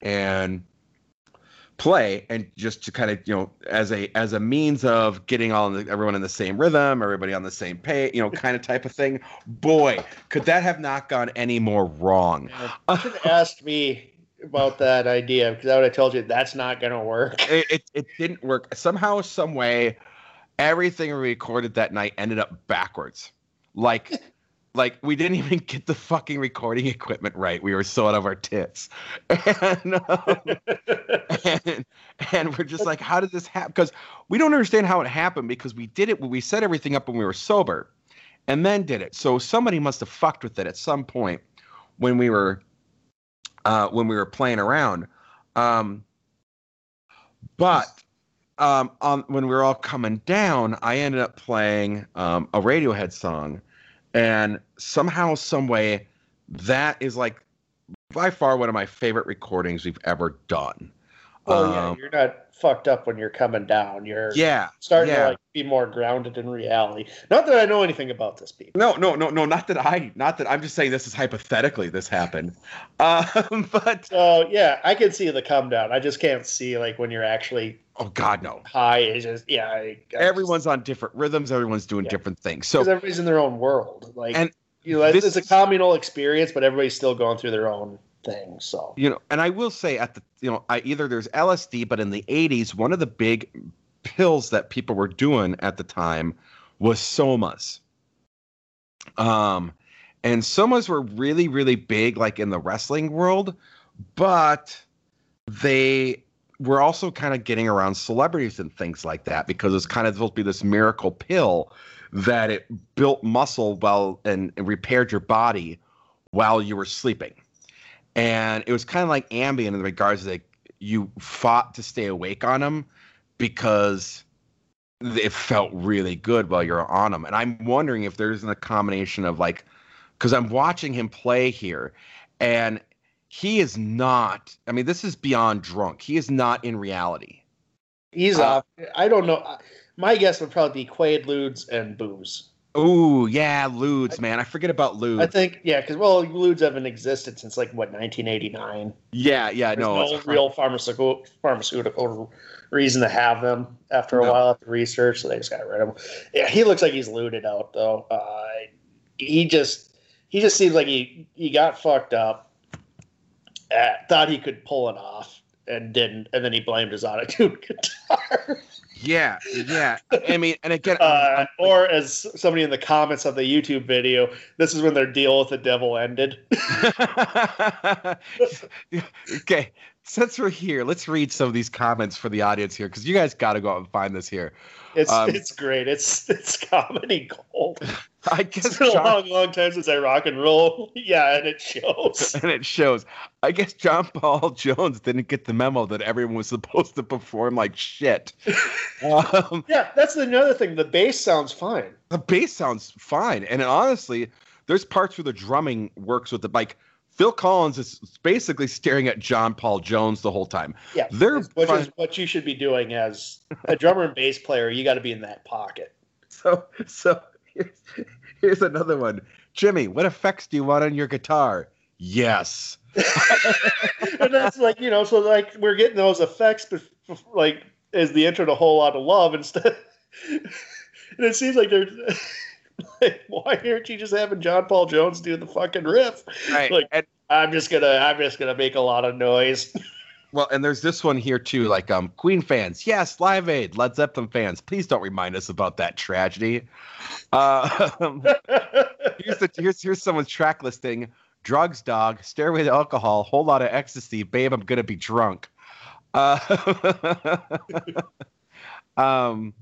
and play and just to kind of you know as a as a means of getting all the, everyone in the same rhythm everybody on the same page you know kind of type of thing. Boy could that have not gone any more wrong. Have asked me about that idea because I would have told you that's not going to work. it, it, it didn't work somehow some way everything we recorded that night ended up backwards like like we didn't even get the fucking recording equipment right we were so out of our tits and um, and, and we're just like, how did this happen? Because we don't understand how it happened because we did it, when we set everything up when we were sober and then did it. So somebody must have fucked with it at some point when we were uh, when we were playing around. Um, but um, on when we were all coming down, I ended up playing um, a Radiohead song, and somehow, some way, that is like by far one of my favorite recordings we've ever done. Well, yeah, Um, you're not fucked up when you're coming down. You're Yeah, starting yeah. to like be more grounded in reality. Not that I know anything about this, people. No, no, no, no. Not that I, not that I'm just saying this is hypothetically this happened. Um, but So yeah, I can see the come down. I just can't see like when you're actually oh god, no. high. It's just yeah. I, Everyone's on different rhythms. Everyone's doing Yeah. different things. So everybody's in their own world. Like And you know, this it's a communal experience, but everybody's still going through their own thing. So you know, and I will say at the you know, I either there's LSD, but in the 80s, one of the big pills that people were doing at the time was somas. Um, and somas were really, really big, like in the wrestling world, but they were also kind of getting around celebrities and things like that because it's kind of supposed to be this miracle pill that it built muscle while and, and repaired your body while you were sleeping. And it was kind of like Ambien in regards to like you fought to stay awake on them because it felt really good while you're on them. And I'm wondering if there's a combination of like, because I'm watching him play here, and he is not. I mean, this is beyond drunk. He is not in reality. he's Uh, off. I don't know. My guess would probably be Quaaludes and booze. Oh yeah, Ludes, man. I forget about Ludes. I think yeah, because well, Ludes haven't existed since like what 1989. yeah, yeah, There's no, no, real pharmaceutical pharmaceutical reason to have them after a No. while after research, so they just got rid of him. Yeah, he looks like he's looted out though. Uh, he just he just seems like he he got fucked up, uh, thought he could pull it off, and didn't, and then he blamed his autotune guitar. Yeah, yeah. I mean, and again, Uh, I'm- I'm- or as somebody in the comments of the YouTube video, this is when their deal with the devil ended. okay, since we're here, let's read some of these comments for the audience here because you guys got to go out and find this here. It's Um, it's great. It's it's comedy gold. I guess It's been a long, long time since I rock and roll. Yeah, and it shows. and it shows. I guess John Paul Jones didn't get the memo that everyone was supposed to perform like shit. um, Yeah, that's another thing. The bass sounds fine. the bass sounds fine, and honestly, there's parts where the drumming works with the like. Phil Collins is basically staring at John Paul Jones the whole time. Yeah, They're which fine. is what you should be doing as a drummer and bass player. You got to be in that pocket. So, so here's, here's another one. Jimmy, what effects do you want on your guitar? Yes. and that's like you know, so like we're getting those effects, but like as the intro to a "Whole Lotta Love" instead. and it seems like they're like, why aren't you just having John Paul Jones do the fucking riff? Right. Like, and, I'm just gonna, I'm just gonna make a lot of noise. well, and there's this one here too. Like, um, Queen fans, yes, Live Aid. Led Zeppelin fans, please don't remind us about that tragedy. Uh, here's the here's here's someone's track listing: drugs, dog, stairway to alcohol, whole lot of ecstasy, babe, I'm gonna be drunk. Uh, um,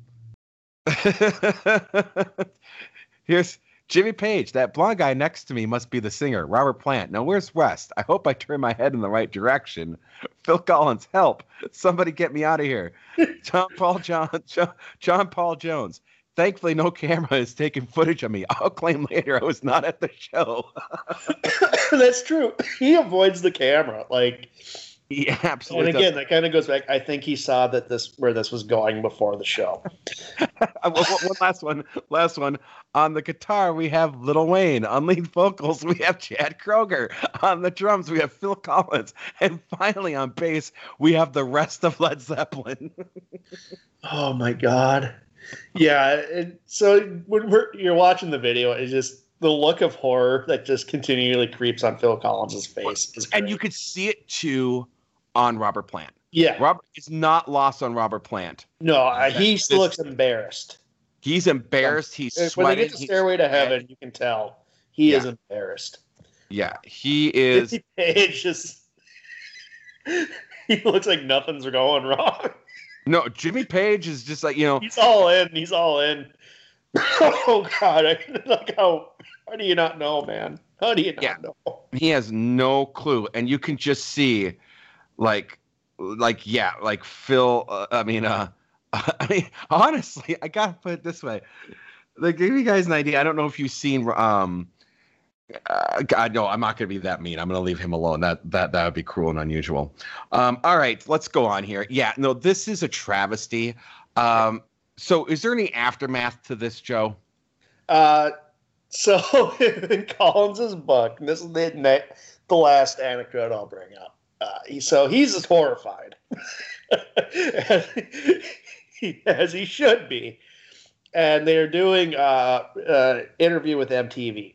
here's Jimmy Page. That blonde guy next to me must be the singer, Robert Plant. Now, where's West? I hope I turn my head in the right direction. Phil Collins, help! Somebody get me out of here. John Paul John John, John Paul Jones. Thankfully, no camera is taking footage of me. I'll claim later I was not at the show. That's true. He avoids the camera, like. Yeah, absolutely. And again, does. that kind of goes back. I think he saw that this where this was going before the show. Uh, one last one. Last one. On the guitar, we have Lil Wayne. On lead vocals, we have Chad Kroeger. On the drums, we have Phil Collins. And finally, on bass, we have the rest of Led Zeppelin. oh my god! Yeah. It, so when you're watching the video, it's just the look of horror that just continually creeps on Phil Collins's face. and you could see it too on Robert Plant. Yeah, Robert is not lost on Robert Plant. No, uh, he this, looks embarrassed. He's embarrassed. He's when sweating. When they get to Stairway to Heaven, you can tell he yeah. is embarrassed. Yeah, he is. Page just he looks like nothing's going wrong. No, Jimmy Page is just like you know. He's all in. He's all in. oh God! I, like how how do you not know, man? How do you not yeah. know? He has no clue, and you can just see like like yeah like phil uh, i mean uh i mean honestly i gotta put it this way like give you guys an idea i don't know if you've seen um uh, God, no, I'm not going to be that mean. I'm going to leave him alone. That that that would be cruel and unusual. Um, all right, let's go on here. Yeah, no, this is a travesty. Um, so, is there any aftermath to this, Joe? Uh, so in Collins's book, this is the the last anecdote I'll bring up. Uh, so he's horrified as, he, as he should be. And they're doing uh, uh, interview with MTV.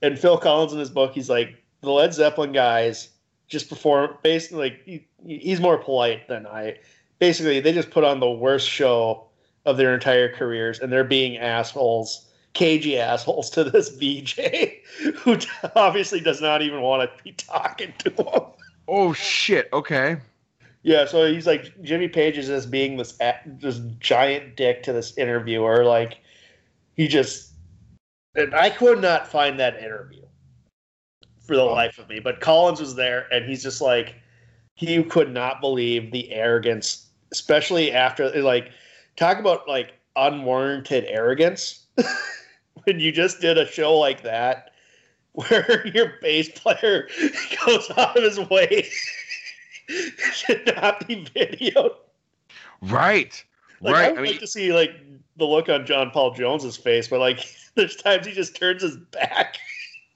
And Phil Collins in his book, he's like, the Led Zeppelin guys just perform basically like he, he's more polite than I. Basically, they just put on the worst show of their entire careers, and they're being assholes cagey assholes to this VJ who obviously does not even want to be talking to him. Oh shit! Okay. Yeah, so he's like Jimmy Page is just being this this giant dick to this interviewer. Like he just, and I could not find that interview for the life of me. But Collins was there, and he's just like he could not believe the arrogance, especially after like talk about like unwarranted arrogance. when you just did a show like that where your bass player goes out of his way should not be videoed. Right. Like, right. I would I mean, like to see like the look on John Paul Jones's face, but like there's times he just turns his back.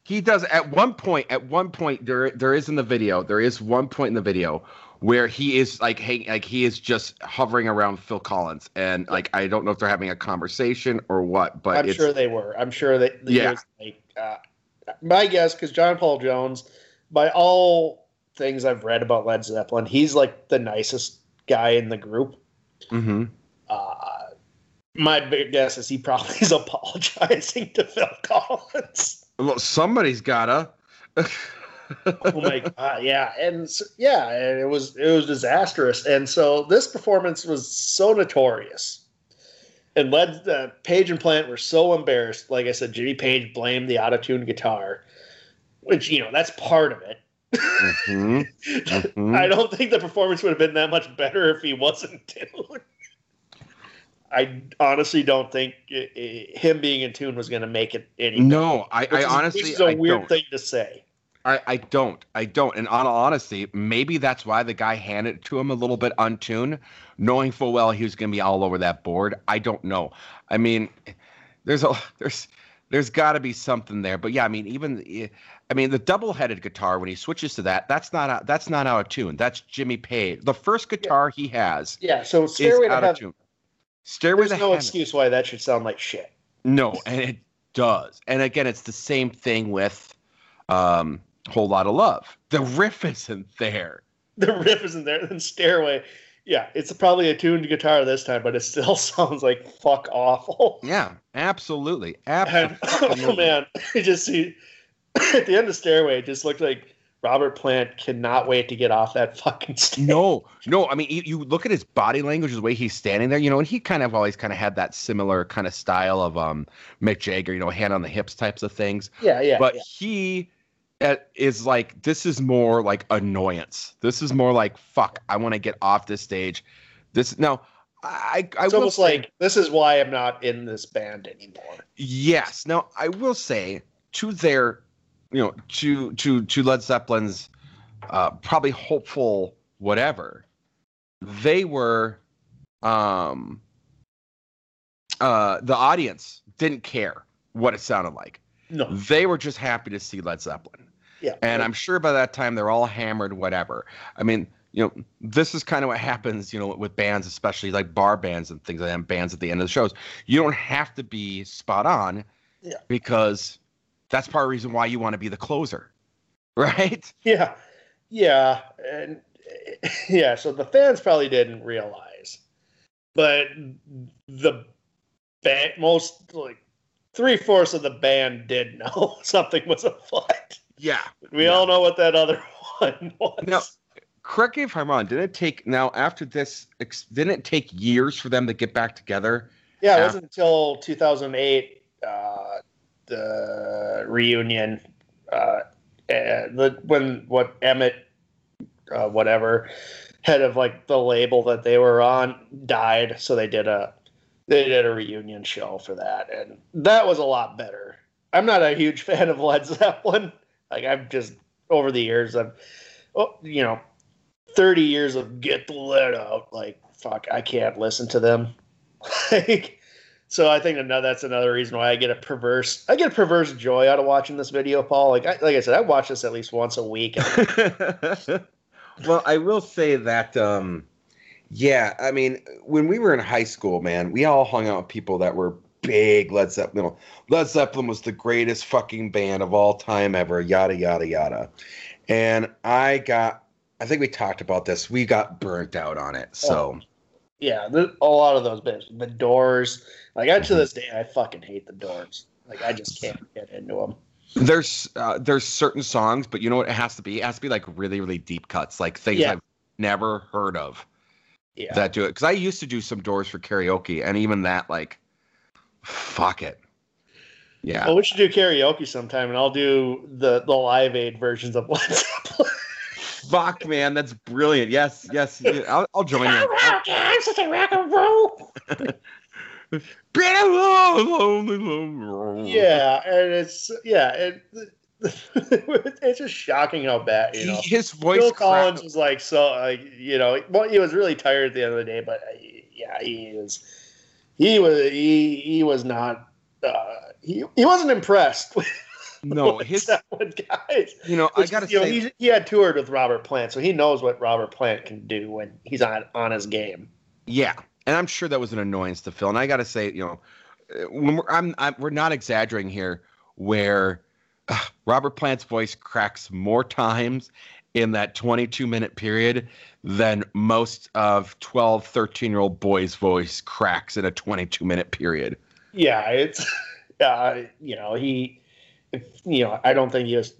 He does at one point. At one point, there there is in the video. There is one point in the video where he is like hang, like he is just hovering around Phil Collins, and like I don't know if they're having a conversation or what, but I'm sure they were. I'm sure that yeah. Like, uh, my guess, because John Paul Jones, by all things I've read about Led Zeppelin, he's like the nicest guy in the group. Mm-hmm. Uh, my big guess is he probably is apologizing to Phil Collins. Well, somebody's gotta. oh my god, yeah, and so, yeah, and it was it was disastrous, and so this performance was so notorious, and led uh, Page and Plant were so embarrassed. Like I said, Jimmy Page blamed the auto tune guitar, which you know that's part of it. Mm-hmm. Mm-hmm. I don't think the performance would have been that much better if he wasn't tuned. I honestly don't think it, it, him being in tune was going to make it any. No, I, I honestly, which is a I weird don't. thing to say. I, I don't. I don't. And on honesty, maybe that's why the guy handed it to him a little bit untuned, knowing full well he was going to be all over that board. I don't know. I mean, there's a there's there's got to be something there. But yeah, I mean, even I mean the double-headed guitar when he switches to that, that's not a, that's not out of tune. That's Jimmy Page. The first guitar yeah. he has, yeah. So Stairway to Heaven. Stairway There's to no Heaven. excuse why that should sound like shit. No, and it does. And again, it's the same thing with um Whole Lotta Love. The riff isn't there. The riff isn't there. Then Stairway, yeah, it's probably a tuned guitar this time, but it still sounds like fuck awful. Yeah, absolutely. And, Absolutely. oh man, it just see at the end of Stairway, it just looked like Robert Plant cannot wait to get off that fucking stage. No, no. I mean, you, you look at his body language, the way he's standing there, you know, and he kind of always kind of had that similar kind of style of um Mick Jagger, you know, hand on the hips types of things. Yeah, yeah. but yeah. he is like, this is more like annoyance. This is more like, fuck, I want to get off this stage. This now, I, I it's will almost say- like this is why I'm not in this band anymore. Yes. Now I will say to their, you know, to to to Led Zeppelin's, uh, probably hopeful whatever, they were, um, uh, the audience didn't care what it sounded like. No. They were just happy to see Led Zeppelin. Yeah. And I'm sure by that time they're all hammered, whatever. I mean, you know, this is kind of what happens, you know, with bands, especially like bar bands and things like that, and bands at the end of the shows. You don't have to be spot on Yeah. because that's part of the reason why you want to be the closer. Right? Yeah, yeah, and yeah. So the fans probably didn't realize, but the band, most like three fourths of the band did know something was afoot. Yeah. We Yeah. all know what that other one was. Now, correct me if I'm wrong. Didn't it take now after this? ex- Didn't it take years for them to get back together? yeah, it wasn't until 2008 uh, the reunion. Uh, and the when what Ahmet, uh, whatever, head of like the label that they were on died, so they did a they did a reunion show for that, and that was a lot better. I'm not a huge fan of Led Zeppelin. Like I've just over the years, I've oh, you know, 30 years of Get the Led Out. Like fuck, I can't listen to them. like, so I think another that's another reason why I get a perverse I get a perverse joy out of watching this video, Paul. Like I, like I said, I watch this at least once a week. well, I will say that, um, yeah, I mean, when we were in high school, man, we all hung out with people that were big Led Zeppelin. You know, Led Zeppelin was the greatest fucking band of all time ever, yada, yada, yada. And I got, I think we talked about this, we got burnt out on it. So, yeah, the, a lot of those bands, the Doors. Like I to this day, I fucking hate the Doors. Like I just can't get into them. there's uh, there's certain songs, but you know what it has to be? It has to be like really, really deep cuts, like things Yeah. I've never heard of. Yeah, that do it because I used to do some doors for karaoke, and even that, like, fuck it. Yeah, well, we should do karaoke sometime, and I'll do the the Live Aid versions of Led Zeppelin. fuck, man, that's brilliant. Yes, yes, yeah, I'll, I'll join you. I'm such a rock and roll. Yeah, and it's yeah, it, it's just shocking how bad you know. his voice. Phil crack- Collins was like so, like you know, well, he was really tired at the end of the day, but uh, yeah, he was, he was, he he was not, uh, he he wasn't impressed with No, with his. Guys. You know, I gotta you know, say, he, he had toured with Robert Plant, so he knows what Robert Plant can do when he's on on his game. Yeah, and I'm sure that was an annoyance to Phil. And I got to say, you know, when we're I'm, I'm we're not exaggerating here. Where uh, Robert Plant's voice cracks more times in that 22 minute period than most of 12, 13 year old boys' voice cracks in a 22 minute period. Yeah, it's, uh, you know, he, you know, I don't think he was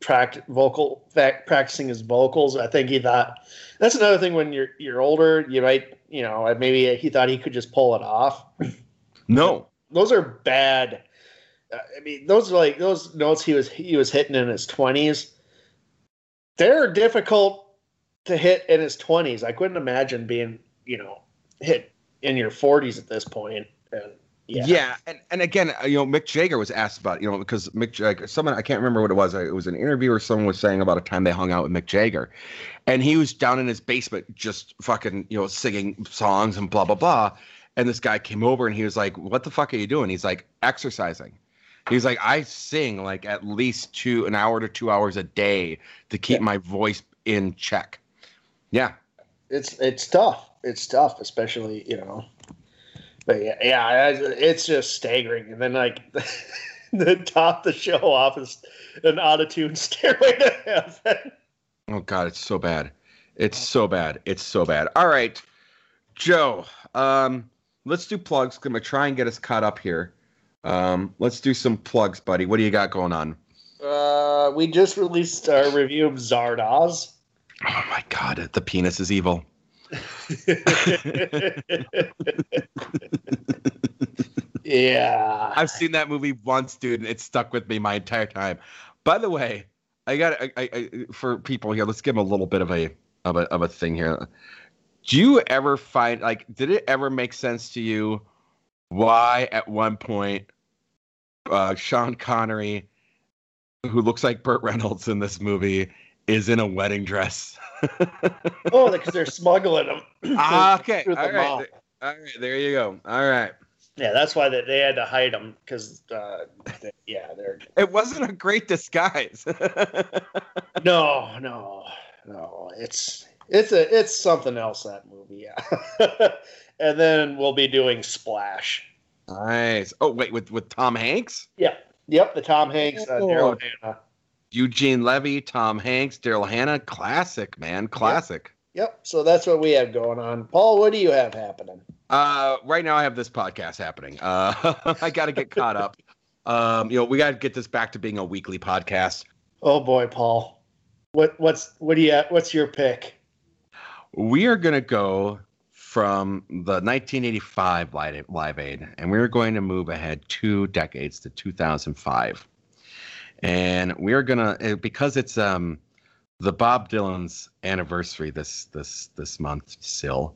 pract- vocal fact, practicing his vocals. I think he thought that's another thing when you're you're older, you might, you know, maybe he thought he could just pull it off. No, Those are bad. I mean, those are like those notes he was he was hitting in his twenties. They're difficult to hit in his twenties. I couldn't imagine being, you know, hit in your forties at this point. And Yeah. yeah, and, and again, uh, you know, Mick Jagger was asked about, you know, because Mick Jagger, someone I can't remember what it was. uh, It was an interview or someone was saying about a time they hung out with Mick Jagger, and he was down in his basement just fucking, you know, singing songs and blah blah blah. And this guy came over and he was like, "What the fuck are you doing?" He's like, "Exercising." He's like, "I sing like at least two an hour to two hours a day to keep Yeah. my voice in check." Yeah, it's it's tough. It's tough, especially you know. But yeah, yeah, it's just staggering. And then like the top the show off is an out of tune stairway to heaven. Oh God, it's so bad. It's so bad. It's so bad. All right, Joe. Um, let's do plugs. I'm gonna try and get us caught up here. Um, let's do some plugs, buddy. What do you got going on? Uh, we just released our review of Zardoz. Oh my God, the penis is evil. yeah, I've seen that movie once, dude, and it stuck with me my entire time. By the way, I got I, I, for people here. Let's give them a little bit of a of a of a thing here. Do you ever find like did it ever make sense to you why at one point uh, Sean Connery, who looks like Burt Reynolds in this movie, is in a wedding dress? oh, because they're smuggling them. ah, okay, all right, all right, there you go. All right. Yeah, that's why they, they had to hide them because, uh, they, yeah, they're. It wasn't a great disguise. no, no, no. It's it's a it's something else that movie. Yeah, and then we'll be doing Splash. Nice. Oh wait, with with Tom Hanks. Yeah. Yep. The Tom Hanks, uh, Daryl Hannah. Eugene Levy, Tom Hanks, Daryl Hannah, classic man, classic. Yep. yep. So that's what we have going on. Paul, what do you have happening? Uh, right now I have this podcast happening. Uh, I got to get caught up. Um, you know, we got to get this back to being a weekly podcast. Oh boy, Paul, what what's what do you what's your pick? We are gonna go from the 1985 Live Aid, and we're going to move ahead two decades to 2005, and we're gonna eh, because it's um the Bob Dylan's anniversary this this this month still.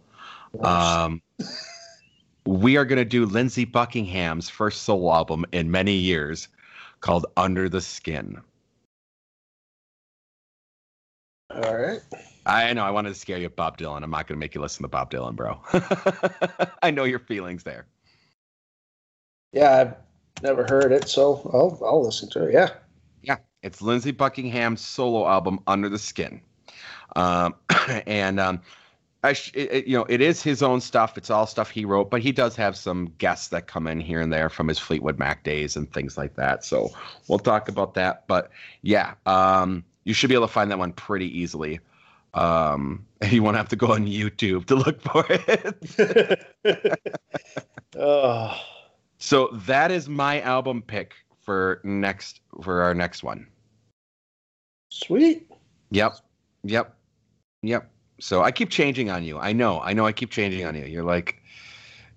Um, we are going to do Lindsey Buckingham's first solo album in many years called Under the Skin. All right. I know I wanted to scare you, Bob Dylan. I'm not going to make you listen to Bob Dylan, bro. I know your feelings there. Yeah, I've never heard it, so I'll I'll listen to it. Yeah. Yeah, it's Lindsey Buckingham's solo album Under the Skin. Um, and um, I sh- it, you know, it is his own stuff. It's all stuff he wrote, but he does have some guests that come in here and there from his Fleetwood Mac days and things like that. So we'll talk about that. But yeah, um, you should be able to find that one pretty easily. Um, you won't have to go on YouTube to look for it. oh. So that is my album pick for next for our next one. Sweet. Yep. Yep. Yep. So I keep changing on you. I know. I know. I keep changing on you. You're like,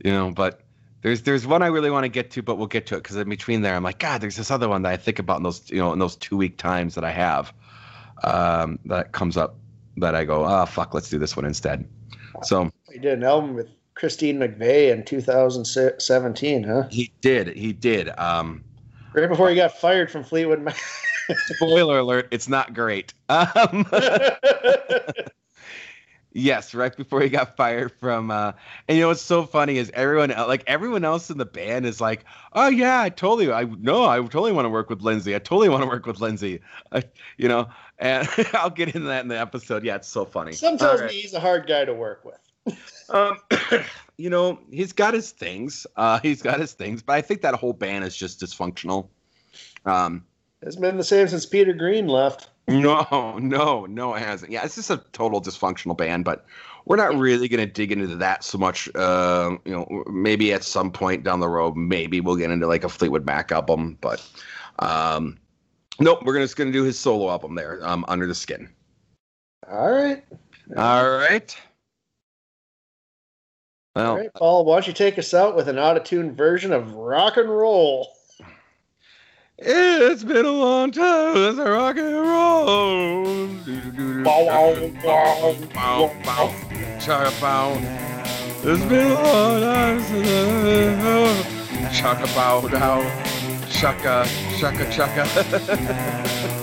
you know, but there's there's one I really want to get to, but we'll get to it because in between there, I'm like, God, there's this other one that I think about in those you know in those two week times that I have um, that comes up that I go, oh fuck, let's do this one instead. So he did an album with Christine McVie in 2017, huh? He did. He did. Um, right before he got fired from Fleetwood Mac. spoiler alert: It's not great. Um, Yes, right before he got fired from. Uh, and you know what's so funny is everyone like everyone else in the band is like, oh yeah, I totally, I no, I totally want to work with Lindsey. I totally want to work with Lindsey. I, you know, and I'll get into that in the episode. Yeah, it's so funny. Some tells right. me he's a hard guy to work with. um, you know, he's got his things. Uh, he's got his things, but I think that whole band is just dysfunctional. Um, it's been the same since Peter Green left. No, no, no, it hasn't. Yeah, it's just a total dysfunctional band, but we're not really going to dig into that so much. Uh, you know, maybe at some point down the road, maybe we'll get into like a Fleetwood Mac album, but um, nope, we're just going to do his solo album there, um, Under the Skin. All right. All right. Well, All right, Paul, why don't you take us out with an out of tune version of rock and roll? It's been a long time since I rock and roll. Chaka bow. It's been a long time since I Chaka bow. Chaka, chaka, chaka.